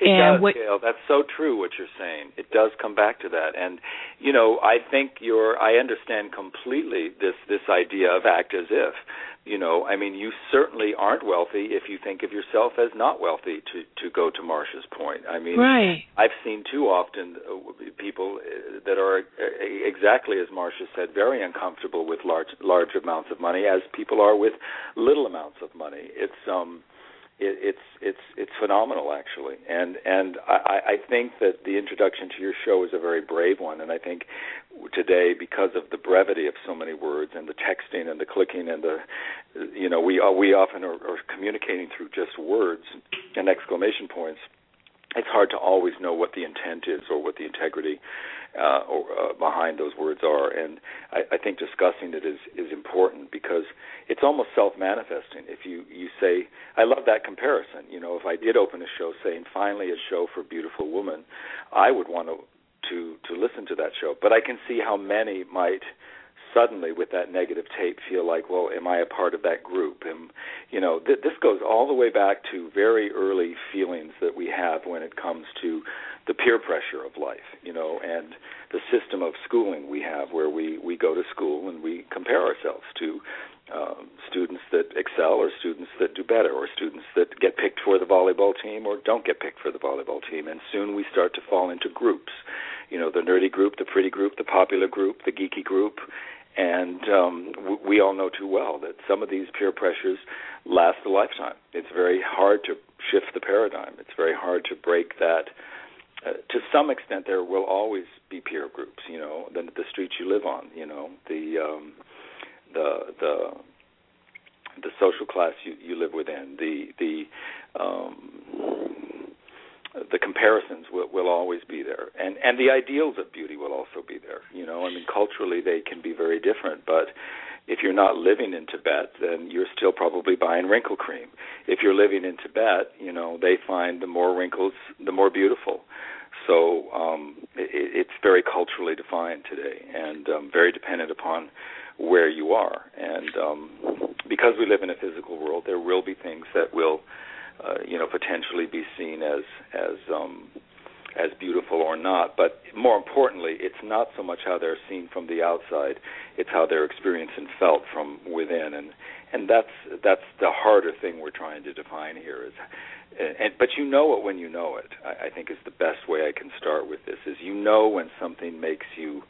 It and does, what, Gail. That's so true. What you're saying, it does come back to that. And you know, I think you're. I understand completely this this idea of act as if you know i mean you certainly aren't wealthy if you think of yourself as not wealthy to to go to marcia's point. I mean right. i've seen too often uh, people uh, that are uh, exactly as marcia said very uncomfortable with large large amounts of money as people are with little amounts of money. It's um it, it's it's it's phenomenal actually, and and I, I think that the introduction to your show is a very brave one, and I think today because of the brevity of so many words and the texting and the clicking and the you know we are, we often are, are communicating through just words and exclamation points it's hard to always know what the intent is or what the integrity uh, or, uh, behind those words are. And I, I think discussing it is is important because it's almost self-manifesting. If you you say, I love that comparison. You know, if I did open a show saying, "Finally, a show for beautiful women," I would want to to to listen to that show. But I can see how many might suddenly with that negative tape feel like well am i a part of that group and you know th- this goes all the way back to very early feelings that we have when it comes to the peer pressure of life you know and the system of schooling we have where we we go to school and we compare ourselves to um, students that excel or students that do better or students that get picked for the volleyball team or don't get picked for the volleyball team and soon we start to fall into groups you know the nerdy group the pretty group the popular group the geeky group and um, we all know too well that some of these peer pressures last a lifetime. It's very hard to shift the paradigm. It's very hard to break that. Uh, to some extent, there will always be peer groups. You know, the, the streets you live on. You know, the um, the the the social class you, you live within. The the um, the comparisons will, will always be there, and and the ideals of beauty will also be there. You know, I mean, culturally they can be very different, but if you're not living in Tibet, then you're still probably buying wrinkle cream. If you're living in Tibet, you know, they find the more wrinkles, the more beautiful. So um, it, it's very culturally defined today, and um, very dependent upon where you are. And um, because we live in a physical world, there will be things that will uh, you know potentially be seen as as um, as beautiful or not. But more importantly, it's not so much how they're seen from the outside; it's how they're experienced and felt from within. And and that's that's the harder thing we're trying to define here. Is and but you know it when you know it. I, I think is the best way I can start with this. Is you know when something makes you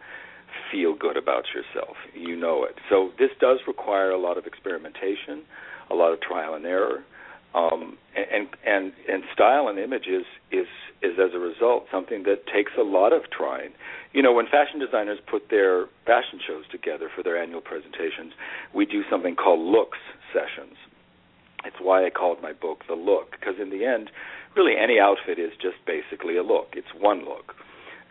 feel good about yourself. You know it. So this does require a lot of experimentation, a lot of trial and error um, and and and style and image is is is as a result something that takes a lot of trying. You know, when fashion designers put their fashion shows together for their annual presentations, we do something called looks sessions. It's why I called my book The Look because in the end, really any outfit is just basically a look. It's one look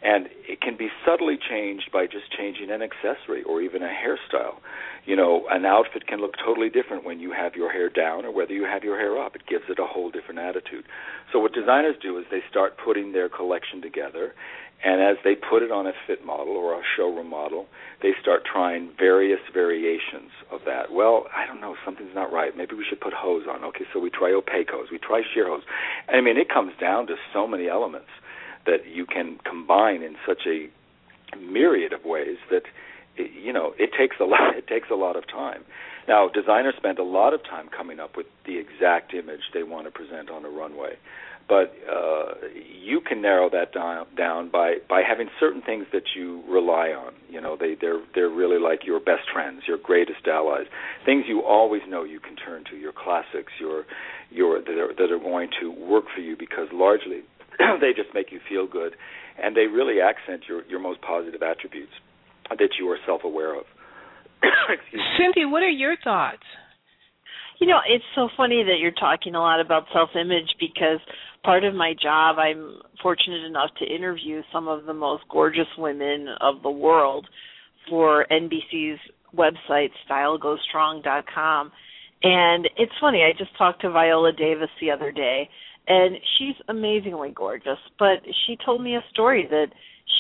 and it can be subtly changed by just changing an accessory or even a hairstyle. You know, an outfit can look totally different when you have your hair down or whether you have your hair up. It gives it a whole different attitude. So what designers do is they start putting their collection together and as they put it on a fit model or a showroom model, they start trying various variations of that. Well, I don't know, something's not right. Maybe we should put hose on. Okay, so we try opaque hose, we try sheer hose. I mean, it comes down to so many elements that you can combine in such a myriad of ways that you know it takes a lot it takes a lot of time now designers spend a lot of time coming up with the exact image they want to present on a runway but uh, you can narrow that down, down by by having certain things that you rely on. You know, they they're they're really like your best friends, your greatest allies, things you always know you can turn to, your classics, your your that are, that are going to work for you because largely they just make you feel good, and they really accent your your most positive attributes that you are self aware of. Cindy, what are your thoughts? You know, it's so funny that you're talking a lot about self image because part of my job, I'm fortunate enough to interview some of the most gorgeous women of the world for NBC's website, stylegostrong.com. And it's funny, I just talked to Viola Davis the other day, and she's amazingly gorgeous. But she told me a story that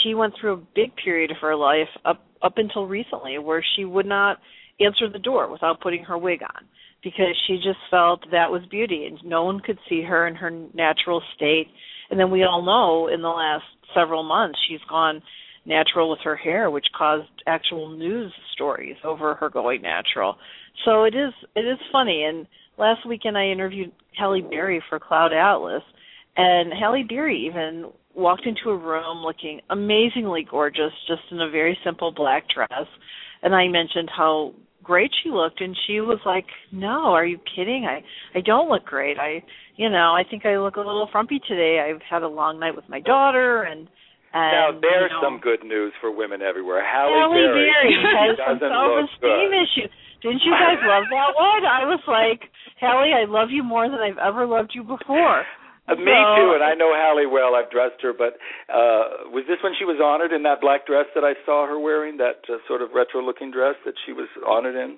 she went through a big period of her life up up until recently where she would not answer the door without putting her wig on because she just felt that was beauty and no one could see her in her natural state. And then we all know in the last several months she's gone natural with her hair, which caused actual news stories over her going natural. So it is it is funny and last weekend I interviewed Halle Berry for Cloud Atlas, and Halle Berry even walked into a room looking amazingly gorgeous, just in a very simple black dress. And I mentioned how great she looked and she was like no are you kidding i i don't look great i you know i think i look a little frumpy today i've had a long night with my daughter and and now there's you know, some good news for women everywhere. Halle, Halle Berry, Berry has some self-esteem. Didn't you guys love that one? I was like, Halle, I love you more than I've ever loved you before. Uh, me So- too, and I know Halle well. I've dressed her, but uh was this when she was honored in that black dress that I saw her wearing, that uh, sort of retro-looking dress that she was honored in?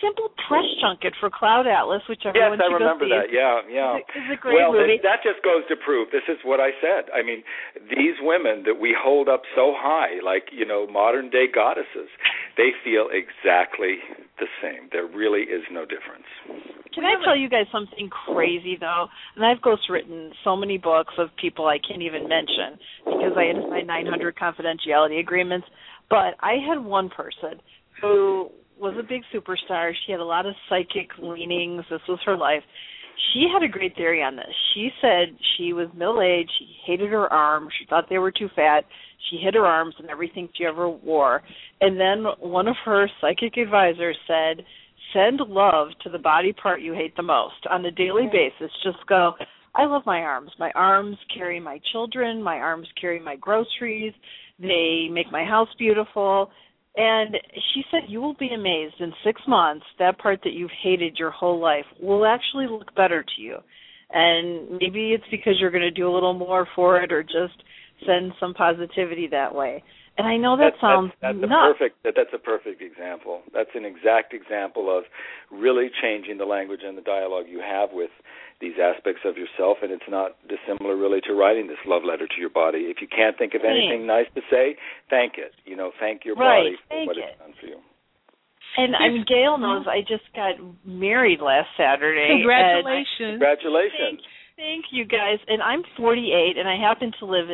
Simple press junket for Cloud Atlas, which everyone Yes, I should remember go see. that. Yeah, yeah. It's a, it's a great well, movie. that, that just goes to prove this is what I said. I mean, these women that we hold up so high, like you know, modern day goddesses, they feel exactly the same. There really is no difference. Can I tell you guys something crazy though? And I've ghostwritten so many books of people I can't even mention because I had my 900 confidentiality agreements. But I had one person who was a big superstar. She had a lot of psychic leanings. This was her life. She had a great theory on this. She said she was middle aged. She hated her arms. She thought they were too fat. She hid her arms and everything she ever wore. And then one of her psychic advisors said, send love to the body part you hate the most on a daily mm-hmm. basis. Just go, I love my arms. My arms carry my children. My arms carry my groceries. They make my house beautiful. And she said, You will be amazed in six months, that part that you've hated your whole life will actually look better to you. And maybe it's because you're going to do a little more for it or just send some positivity that way. And I know that That's- sounds that's, that's nuts. a perfect that, that's a perfect example. That's an exact example of really changing the language and the dialogue you have with these aspects of yourself and it's not dissimilar really to writing this love letter to your body. If you can't think of anything nice to say, thank it. You know, thank your Right, body for thank what it. it's done for you. And I mean, Gail knows I just got married last Saturday. and Congratulations. Congratulations. Thank you guys. And I'm 48 and I happen to live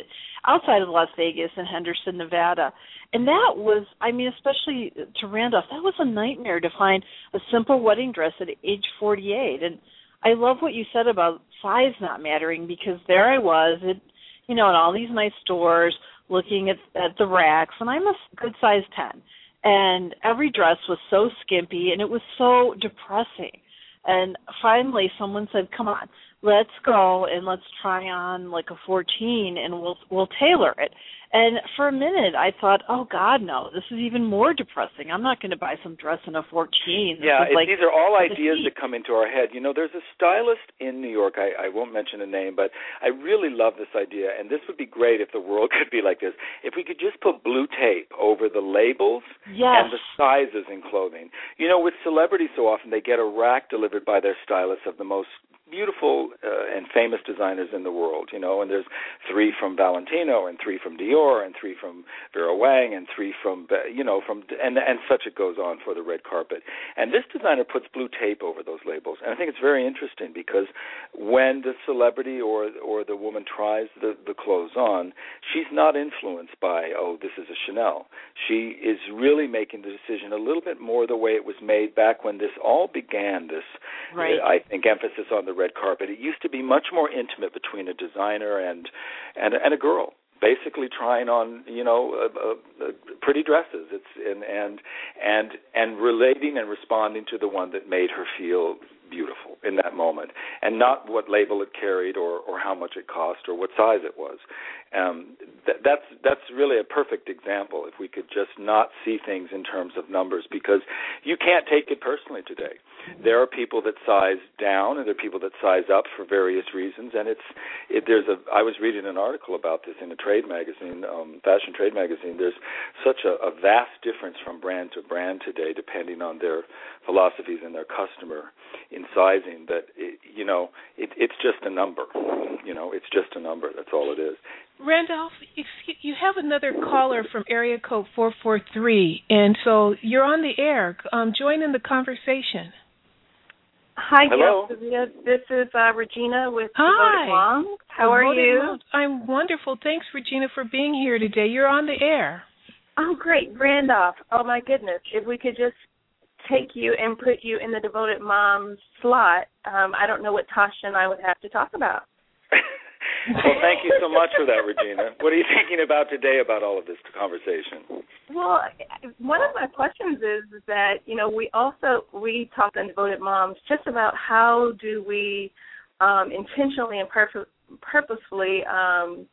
outside of Las Vegas in Henderson, Nevada. And that was, I mean, especially to Randolph, that was a nightmare to find a simple wedding dress at age 48. And I love what you said about size not mattering because there I was, it, you know, in all these nice stores looking at at the racks, and I'm a good size 10. And every dress was so skimpy and it was so depressing. And finally, someone said, "Come on, let's go and let's try on like a 14, and we'll we'll tailor it." And for a minute, I thought, "Oh God, no! This is even more depressing. I'm not going to buy some dress in a 14." This Yeah, it, like these are all ideas that come into our head. You know, there's a stylist in New York. I, I won't mention a name, but I really love this idea, and this would be great if the world could be like this. If we could just put blue tape over the labels yes, and the sizes in clothing. You know, with celebrities, so often they get a rack delivered by their stylist of the most beautiful uh, and famous designers in the world, you know, and there's three from Valentino and three from Dior and three from Vera Wang and three from you know from and and such it goes on for the red carpet. And this designer puts blue tape over those labels. And I think it's very interesting because when the celebrity or or the woman tries the the clothes on, she's not influenced by oh this is a Chanel. She is really making the decision a little bit more the way it was made back when this all began this right. I think emphasis on the red carpet. It used to be much more intimate between a designer and and and a girl, basically trying on you know uh, uh, uh, pretty dresses. It's and and and and relating and responding to the one that made her feel beautiful in that moment, and not what label it carried or or how much it cost or what size it was. Um, that, that's that's really a perfect example. If we could just not see things in terms of numbers, because you can't take it personally today. There are people that size down, and there are people that size up for various reasons. And it's it, there's a. I was reading an article about this in a trade magazine, um, fashion trade magazine. There's such a, a vast difference from brand to brand today, depending on their philosophies and their customer in sizing. That it, you know, it, it's just a number. You know, it's just a number. That's all it is. Randolph, excuse, you have another caller from area code 443, and so you're on the air. Um, join in the conversation. Hi, Hello. Gail Sylvia. This is uh, Regina with Hi. Devoted Moms. How are Devoted you? Moms. I'm wonderful. Thanks, Regina, for being here today. You're on the air. Oh, great. Randolph. Oh, my goodness. If we could just take you and put you in the Devoted Moms slot, um, I don't know what Tasha and I would have to talk about. Well, thank you so much for that, Regina. What are you thinking about today about all of this conversation? Well, one of my questions is that you know we also we talked on devoted moms just about how do we um, intentionally and purpose, purposefully um,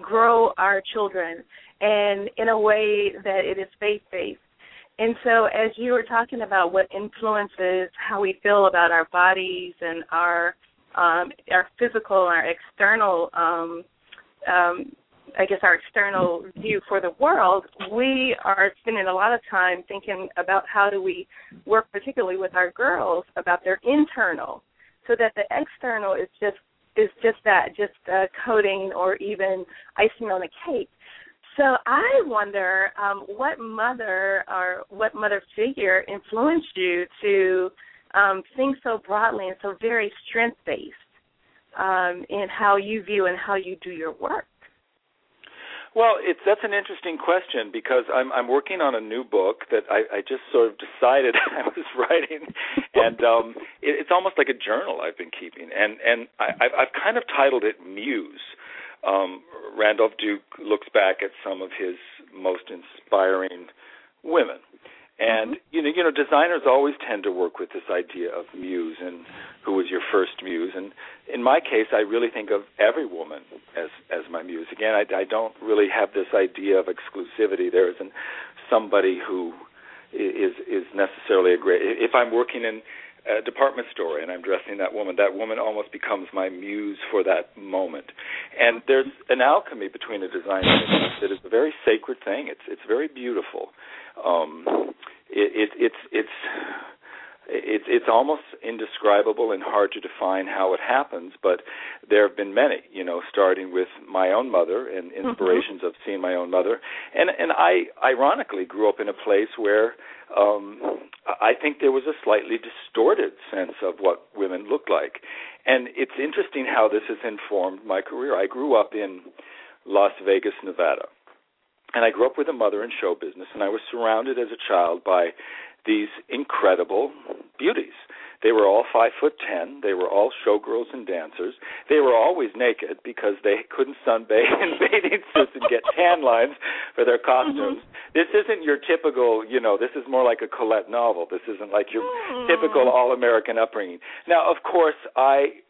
grow our children, and in a way that it is faith based. And so, as you were talking about what influences how we feel about our bodies and our um, our physical our external um, um, I guess our external view for the world, we are spending a lot of time thinking about how do we work particularly with our girls about their internal so that the external is just is just that, just a coating or even icing on a cake. So I wonder um, what mother or what mother figure influenced you to um, think so broadly and so very strength based um, in how you view and how you do your work. Well, it's that's an interesting question because I'm I'm working on a new book that I, I just sort of decided I was writing, and um, it, it's almost like a journal I've been keeping, and and I, I've, kind of titled it Muse. Um, Randolph Duke looks back at some of his most inspiring women, and mm-hmm. you know, you know, designers always tend to work with this idea of muse and who was your first muse. And in my case, I really think of every woman as as my muse. Again, I, I don't really have this idea of exclusivity. There isn't somebody who is is necessarily a great. If I'm working in a department store and I'm dressing that woman, that woman almost becomes my muse for that moment. And there's an alchemy between a designer and a mess that is a very sacred thing. It's it's very beautiful. Um, it, it, it's it's it's it's almost indescribable and hard to define how it happens but there have been many you know starting with my own mother and mm-hmm. inspirations mm-hmm. of seeing my own mother and and i ironically grew up in a place where um i think there was a slightly distorted sense of what women looked like and it's interesting how this has informed my career i grew up in las vegas nevada and I grew up with a mother in show business, and I was surrounded as a child by these incredible beauties. They were all five foot ten. They were all showgirls and dancers. They were always naked because they couldn't sunbathe in bathing suits and get tan lines for their costumes. Mm-hmm. This isn't your typical, you know, this is more like a Colette novel. This isn't like your mm-hmm. typical all American upbringing. Now, of course, I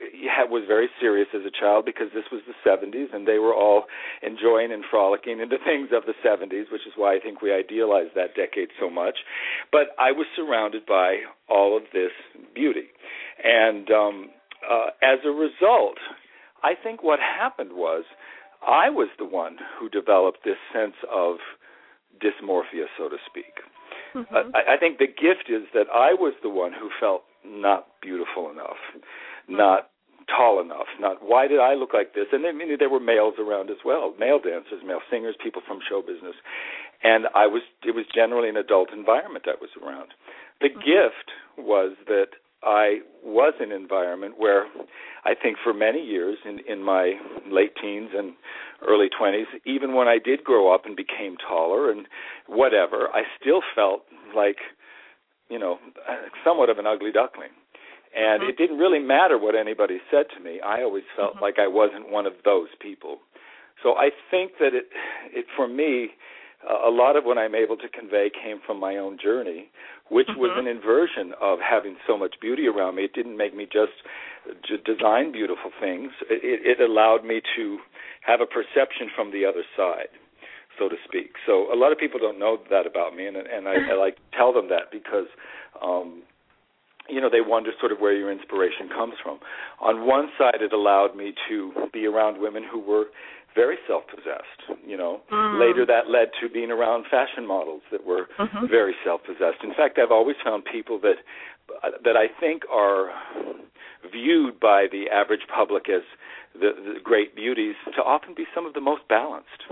was very serious as a child because this was the 70s and they were all enjoying and frolicking into things of the 70s, which is why I think we idealize that decade so much. But I was surrounded by all of this beauty. And um, uh, as a result, I think what happened was I was the one who developed this sense of dysmorphia, so to speak. Mm-hmm. Uh, I, I think the gift is that I was the one who felt not beautiful enough, not tall enough. Not why did I look like this? And I mean, there were males around as well, male dancers, male singers, people from show business, and I was. It was generally an adult environment I was around. The mm-hmm. gift was that I was in an environment where I think for many years in in my late teens and early 20s even when I did grow up and became taller and whatever I still felt like you know somewhat of an ugly duckling and mm-hmm. it didn't really matter what anybody said to me I always felt mm-hmm. like I wasn't one of those people so I think that it it for me a lot of what I'm able to convey came from my own journey, which mm-hmm. was an inversion of having so much beauty around me. It didn't make me just design beautiful things. It, it allowed me to have a perception from the other side, so to speak. So a lot of people don't know that about me, and, and I, I like to tell them that because. Um, you know, they wonder sort of where your inspiration comes from. On one side, it allowed me to be around women who were very self-possessed. You know, mm. later that led to being around fashion models that were mm-hmm. very self-possessed. In fact, I've always found people that that I think are viewed by the average public as the, the great beauties to often be some of the most balanced.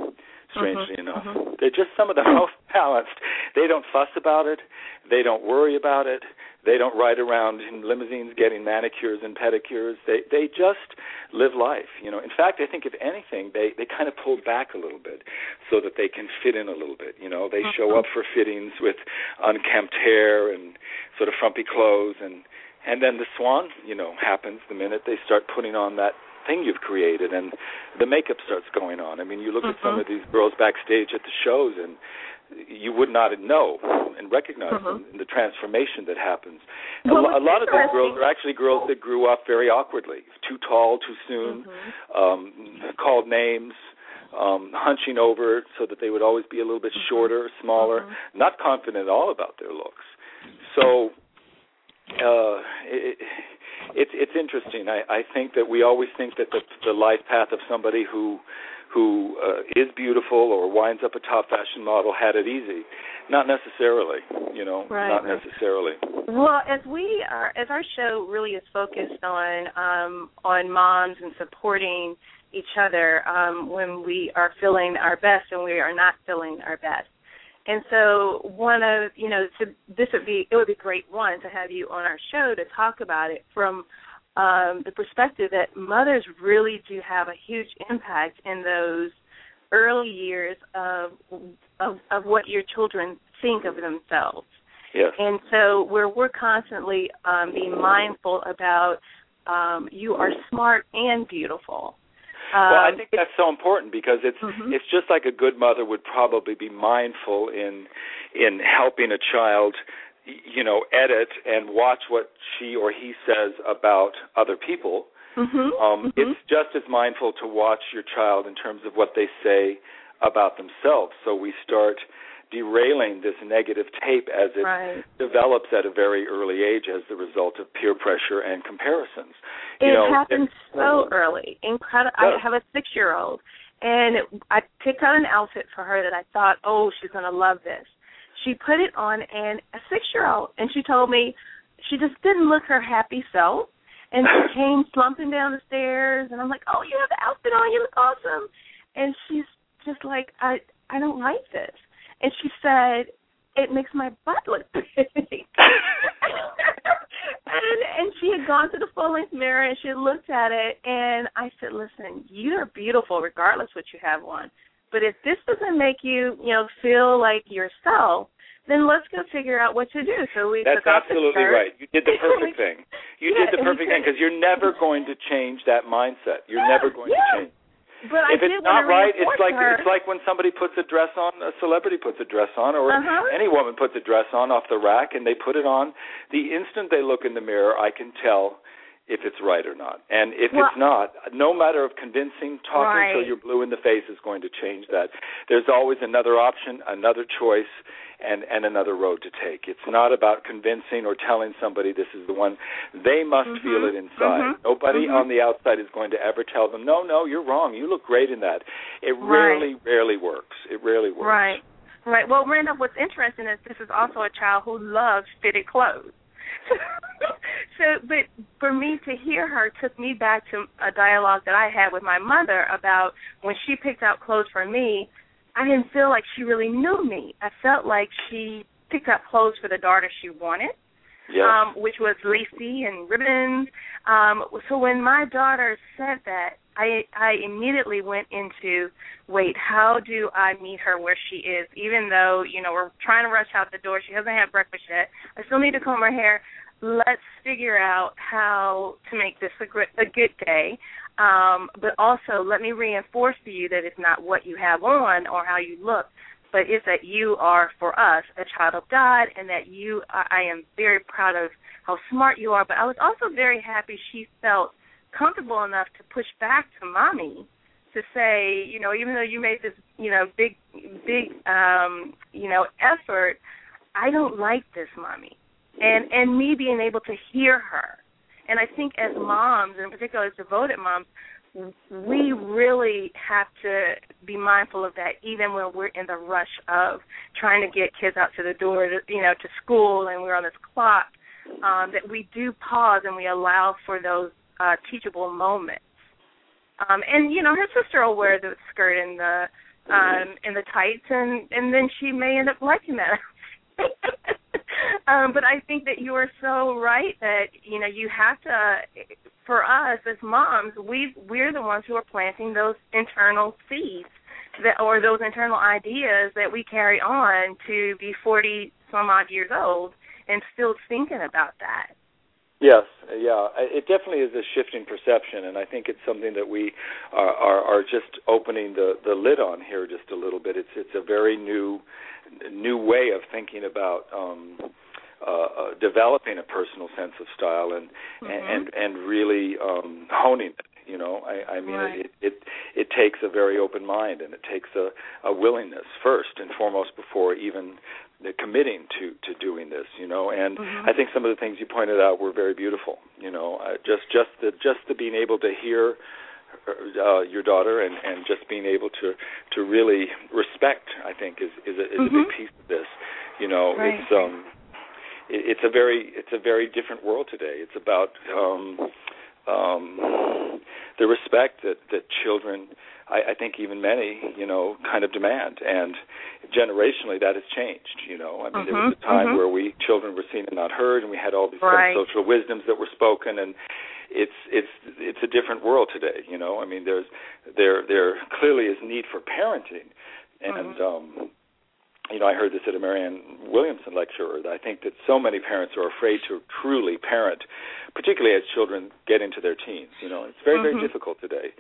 Strangely mm-hmm. enough, mm-hmm. they're just some of the most balanced. They don't fuss about it. They don't worry about it. They don't ride around in limousines getting manicures and pedicures. They they just live life. You know. In fact, I think if anything, they they kind of pull back a little bit so that they can fit in a little bit. You know, they show uh-huh. up for fittings with unkempt hair and sort of frumpy clothes and and then the swan, you know, happens the minute they start putting on that thing you've created and the makeup starts going on. I mean, you look mm-hmm. at some of these girls backstage at the shows and you would not know and recognize Mhm. the transformation that happens. Well, a, a lot of those girls are actually girls that grew up very awkwardly, too tall, too soon, Mhm. um, called names, um, hunching over so that they would always be a little bit shorter, smaller, Mhm. not confident at all about their looks. So uh, it, it's it's interesting. I, I think that we always think that the, the life path of somebody who who uh, is beautiful or winds up a top fashion model had it easy. Not necessarily, you know, Right, not right. necessarily. Well, as we are, as our show really is focused on um, on moms and supporting each other um, when we are feeling our best and we are not feeling our best. And so, one of you know, to, this would be it would be great one to have you on our show to talk about it from um, the perspective that mothers really do have a huge impact in those early years of of, of what your children think of themselves. Yes. And so where we're constantly um, being mindful about um, you are smart and beautiful. Um, well, I think that's so important because it's Mhm. it's just like a good mother would probably be mindful in in helping a child you know edit and watch what she or he says about other people Mhm, um mhm. it's just as mindful to watch your child in terms of what they say about themselves so we start derailing this negative tape as it right. develops at a very early age as the result of peer pressure and comparisons It you know happens so um, early. Incredible. Yeah. I have a six-year-old, and I picked out an outfit for her that I thought, oh, she's going to love this. She put it on, and a six-year-old, and she told me she just didn't look her happy self. And she came slumping down the stairs, and I'm like, "Oh, you have the outfit on. You look awesome." And she's just like, "I I don't like this." And she said, "It makes my butt look big." and and she had gone to the full length mirror and she had looked at it, and I said, "Listen, you are beautiful regardless what you have on. But if this doesn't make you, you know, feel like yourself." Then let's go figure out what to do. So we That's took off the absolutely right. You did the perfect thing. You Yeah, did the perfect thing because you're never going to change that mindset. You're Yeah, never going yeah. to change. But if I it's not right, it's like her. it's like when somebody puts a dress on, a celebrity puts a dress on, or Uh-huh. any woman puts a dress on off the rack, and they put it on. The instant they look in the mirror, I can tell if it's right or not. And if Well- it's not, no matter of convincing, talking Right. till you're blue in the face is going to change that. There's always another option, another choice, and and another road to take. It's not about convincing or telling somebody this is the one. They must Mhm. feel it inside. Mhm. Nobody Mhm. on the outside is going to ever tell them, "No, no, you're wrong. You look great in that." It Right. rarely rarely works. It rarely works. Right. Right. Well, Randolph, what's interesting is this is also a child who loves fitted clothes. so, but for me to hear her took me back to a dialogue that I had with my mother about when she picked out clothes for me. I didn't feel like she really knew me. I felt like she picked out clothes for the daughter she wanted Yes. um, which was lacy and ribbons. Um, so when my daughter said that, I I immediately went into wait, how do I meet her where she is? Even though you know we're trying to rush out the door, she hasn't had breakfast yet. I still need to comb her hair. Let's figure out how to make this a, gr- a good day. Um, but also, let me reinforce to you that it's not what you have on or how you look, but it's that you are for us a child of God, and that you. I I am very proud of how smart you are. But I was also very happy she felt comfortable enough to push back to mommy to say, you know, even though you made this, you know, big, big, um, you know, effort, I don't like this, mommy, and and me being able to hear her, and I think as moms, in particular as devoted moms, we really have to be mindful of that even when we're in the rush of trying to get kids out to the door to, you know to school and we're on this clock um that we do pause and we allow for those uh teachable moments. Um and you know her sister will wear the skirt and the um and the tights and and then she may end up liking that um but i think that you are so right that you know you have to for us as moms we we're the ones who are planting those internal seeds that or those internal ideas that we carry on to be 40 some odd years old and still thinking about that Yes, yeah, it definitely is a shift in perception, and I think it's something that we are, are, are just opening the, the lid on here just a little bit. It's it's a very new new way of thinking about um, uh, uh, developing a personal sense of style and mm-hmm. and and really um, honing it. You know, I, I mean, right. it, it it takes a very open mind and it takes a, a willingness first and foremost before even the committing to to doing this. You know, and mm-hmm. I think some of the things you pointed out were very beautiful. You know, uh, just just the just the being able to hear uh, your daughter and and just being able to to really respect i think is is a, is mm-hmm. a big piece of this you know right. it's um it, it's a very it's a very different world today it's about um um the respect that that children I, I think even many, you know, kind of demand. And generationally, that has changed. You know, I mean, mm-hmm, there was a time mm-hmm. where we children were seen and not heard, and we had all these right. social wisdoms that were spoken, and it's it's it's a different world today. You know, I mean, there's there there clearly is need for parenting, and mm-hmm. um, you know, I heard this at a Marianne Williamson lecture. That I think that so many parents are afraid to truly parent, particularly as children get into their teens. You know, it's very mm-hmm. very difficult today.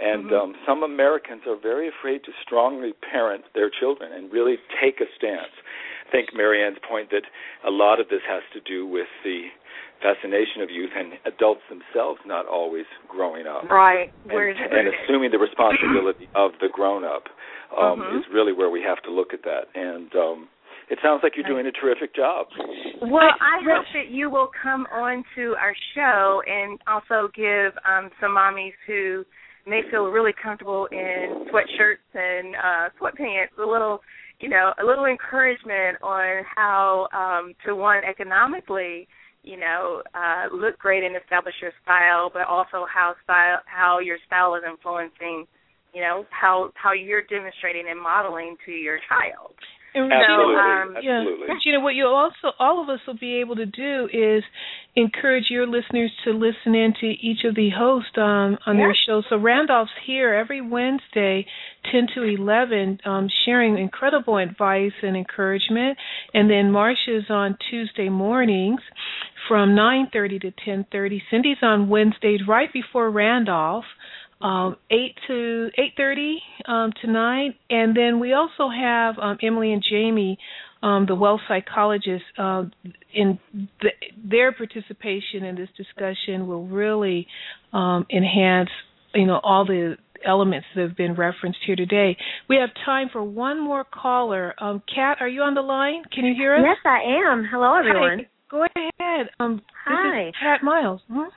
And mm-hmm. um, some Americans are very afraid to strongly parent their children and really take a stance. I think Marianne's point that a lot of this has to do with the fascination of youth and adults themselves not always growing up. Right. And, and assuming the responsibility of the grown up um, Mhm. is really where we have to look at that. And um, it sounds like you're doing a terrific job. Well, I hope that you will come on to our show and also give um, some mommies who may feel really comfortable in sweatshirts and uh, sweatpants a little, you know, a little encouragement on how um, to one economically you know, uh, look great and establish your style, but also how style how your style is influencing, you know, how how you're demonstrating and modeling to your child. And Absolutely, so, um, absolutely. Yeah. You know what you'll also all of us will be able to do is encourage your listeners to listen in to each of the hosts um, on Yeah. their show. So Randolph's here every Wednesday, ten to eleven, um, sharing incredible advice and encouragement, and then Marsha's on Tuesday mornings from nine thirty to ten thirty. Cindy's on Wednesdays right before Randolph um, eight to eight thirty um, tonight, and then we also have um, Emily and Jamie, um, the wealth psychologists. Uh, in the, their participation in this discussion will really um, enhance, you know, all the elements that have been referenced here today. We have time for one more caller. Um, Kat, are you on the line? Can you hear us? Yes, I am. Hello, everyone. Hi. Go ahead. Um, Hi. Kat Miles. Hmm?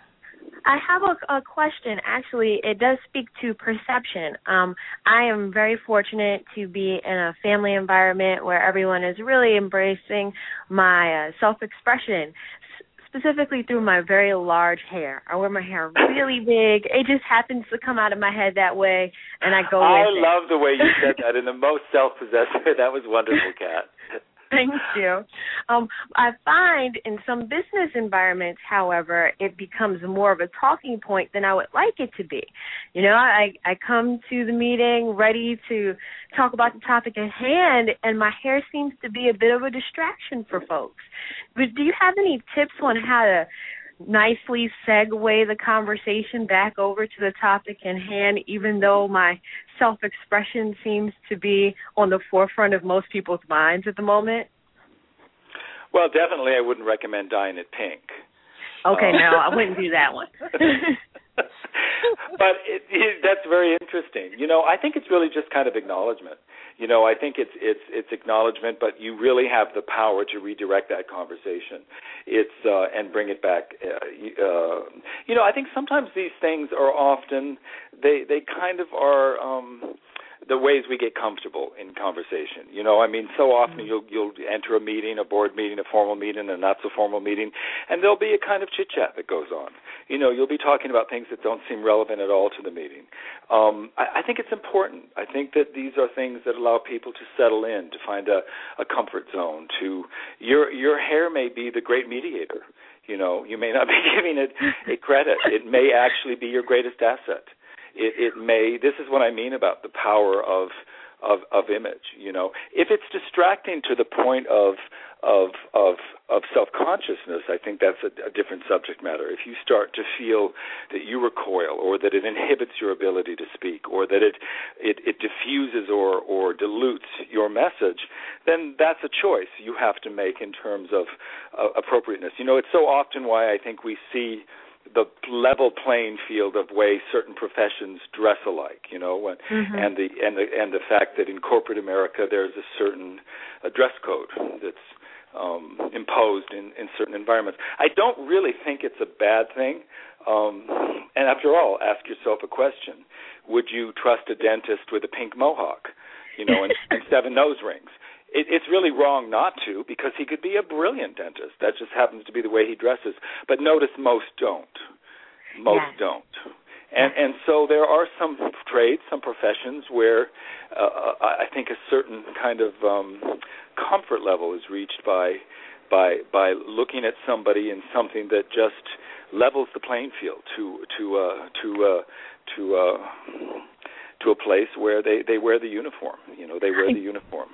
I have a, a question. Actually, it does speak to perception. Um, I am very fortunate to be in a family environment where everyone is really embracing my uh, self-expression, specifically through my very large hair. I wear my hair really big. It just happens to come out of my head that way, and I go I with it. love the way you said that in the most self-possessed way. That was wonderful, Kat. Thank you. Um, I find in some business environments, however, it becomes more of a talking point than I would like it to be. You know, I, I come to the meeting ready to talk about the topic at hand, and my hair seems to be a bit of a distraction for folks. But do you have any tips on how to nicely segue the conversation back over to the topic in hand, even though my self expression seems to be on the forefront of most people's minds at the moment? Well, definitely, I wouldn't recommend dyeing it pink. Okay, Um, no, I wouldn't do that one. but it, it, that's very interesting. You know, I think it's really just kind of acknowledgement. You know, I think it's it's it's acknowledgement, but you really have the power to redirect that conversation. It's uh, and bring it back. Uh, uh, you know, I think sometimes these things are often they they kind of are. um the ways we get comfortable in conversation. You know, I mean, so often you'll you'll enter a meeting, a board meeting, a formal meeting, a not so formal meeting, and there'll be a kind of chit chat that goes on. You know, you'll be talking about things that don't seem relevant at all to the meeting. Um, I, I think it's important. I think that these are things that allow people to settle in, to find a, a comfort zone. To your your hair may be the great mediator. You know, you may not be giving it a credit. It may actually be your greatest asset it, it may this is what I mean about the power of of of image you know? If it's distracting to the point of of of of self consciousness i think that's a, a different subject matter. If you start to feel that you recoil or that it inhibits your ability to speak or that it it, it diffuses or or dilutes your message then that's a choice you have to make in terms of uh, appropriateness. You know it's so often why i think we see the level playing field of way certain professions dress alike, you know, and, mm-hmm. and the and the and the fact that in corporate America there's a certain a dress code that's um, imposed in, in certain environments. I don't really think it's a bad thing. Um, and after all, ask yourself a question: Would you trust a dentist with a pink mohawk, you know, and, and seven nose rings? It, it's really wrong not to because he could be a brilliant dentist. That just happens to be the way he dresses. But notice most don't. Most yes. don't. And and so there are some trades, some professions where uh, I think a certain kind of um, comfort level is reached by by by looking at somebody in something that just levels the playing field to to uh, to uh, to uh, to a place where they they wear the uniform. You know, they wear the uniform.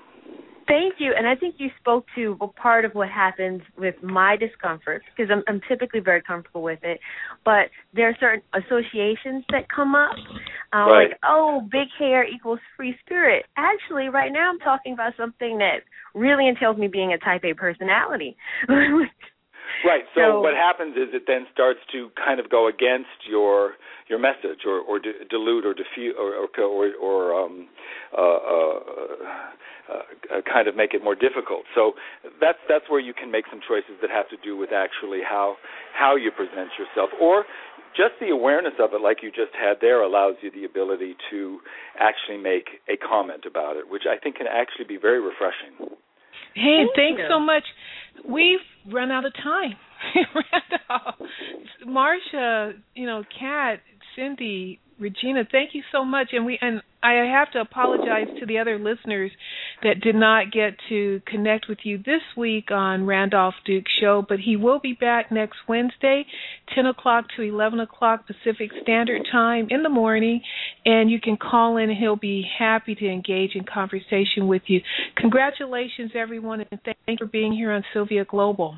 Thank you. And I think you spoke to part of what happens with my discomfort because I'm, I'm typically very comfortable with it. But there are certain associations that come up, uh, right. like oh, big hair equals free spirit. Actually, right now I'm talking about something that really entails me being a Type A personality. Right. So, So- what happens is it then starts to kind of go against your your message, or or di- dilute, or diffuse, or or or, or um, uh, uh, uh, kind of make it more difficult. So that's that's where you can make some choices that have to do with actually how how you present yourself, or just the awareness of it, like you just had there, allows you the ability to actually make a comment about it, which I think can actually be very refreshing. Hey, Thank thanks you. so much. We've run out of time. Randolph, Marcia, you know, Kat, Cindy, Regina, thank you so much. And we and I have to apologize to the other listeners that did not get to connect with you this week on Randolph Duke's Show, but he will be back next Wednesday, 10 o'clock to 11 o'clock Pacific Standard Time in the morning, and you can call in and he'll be happy to engage in conversation with you. Congratulations, everyone, and thank you for being here on Sylvia Global.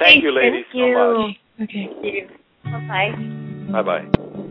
Thank you, ladies, Thank you. so much. Okay. Bye bye. Bye bye.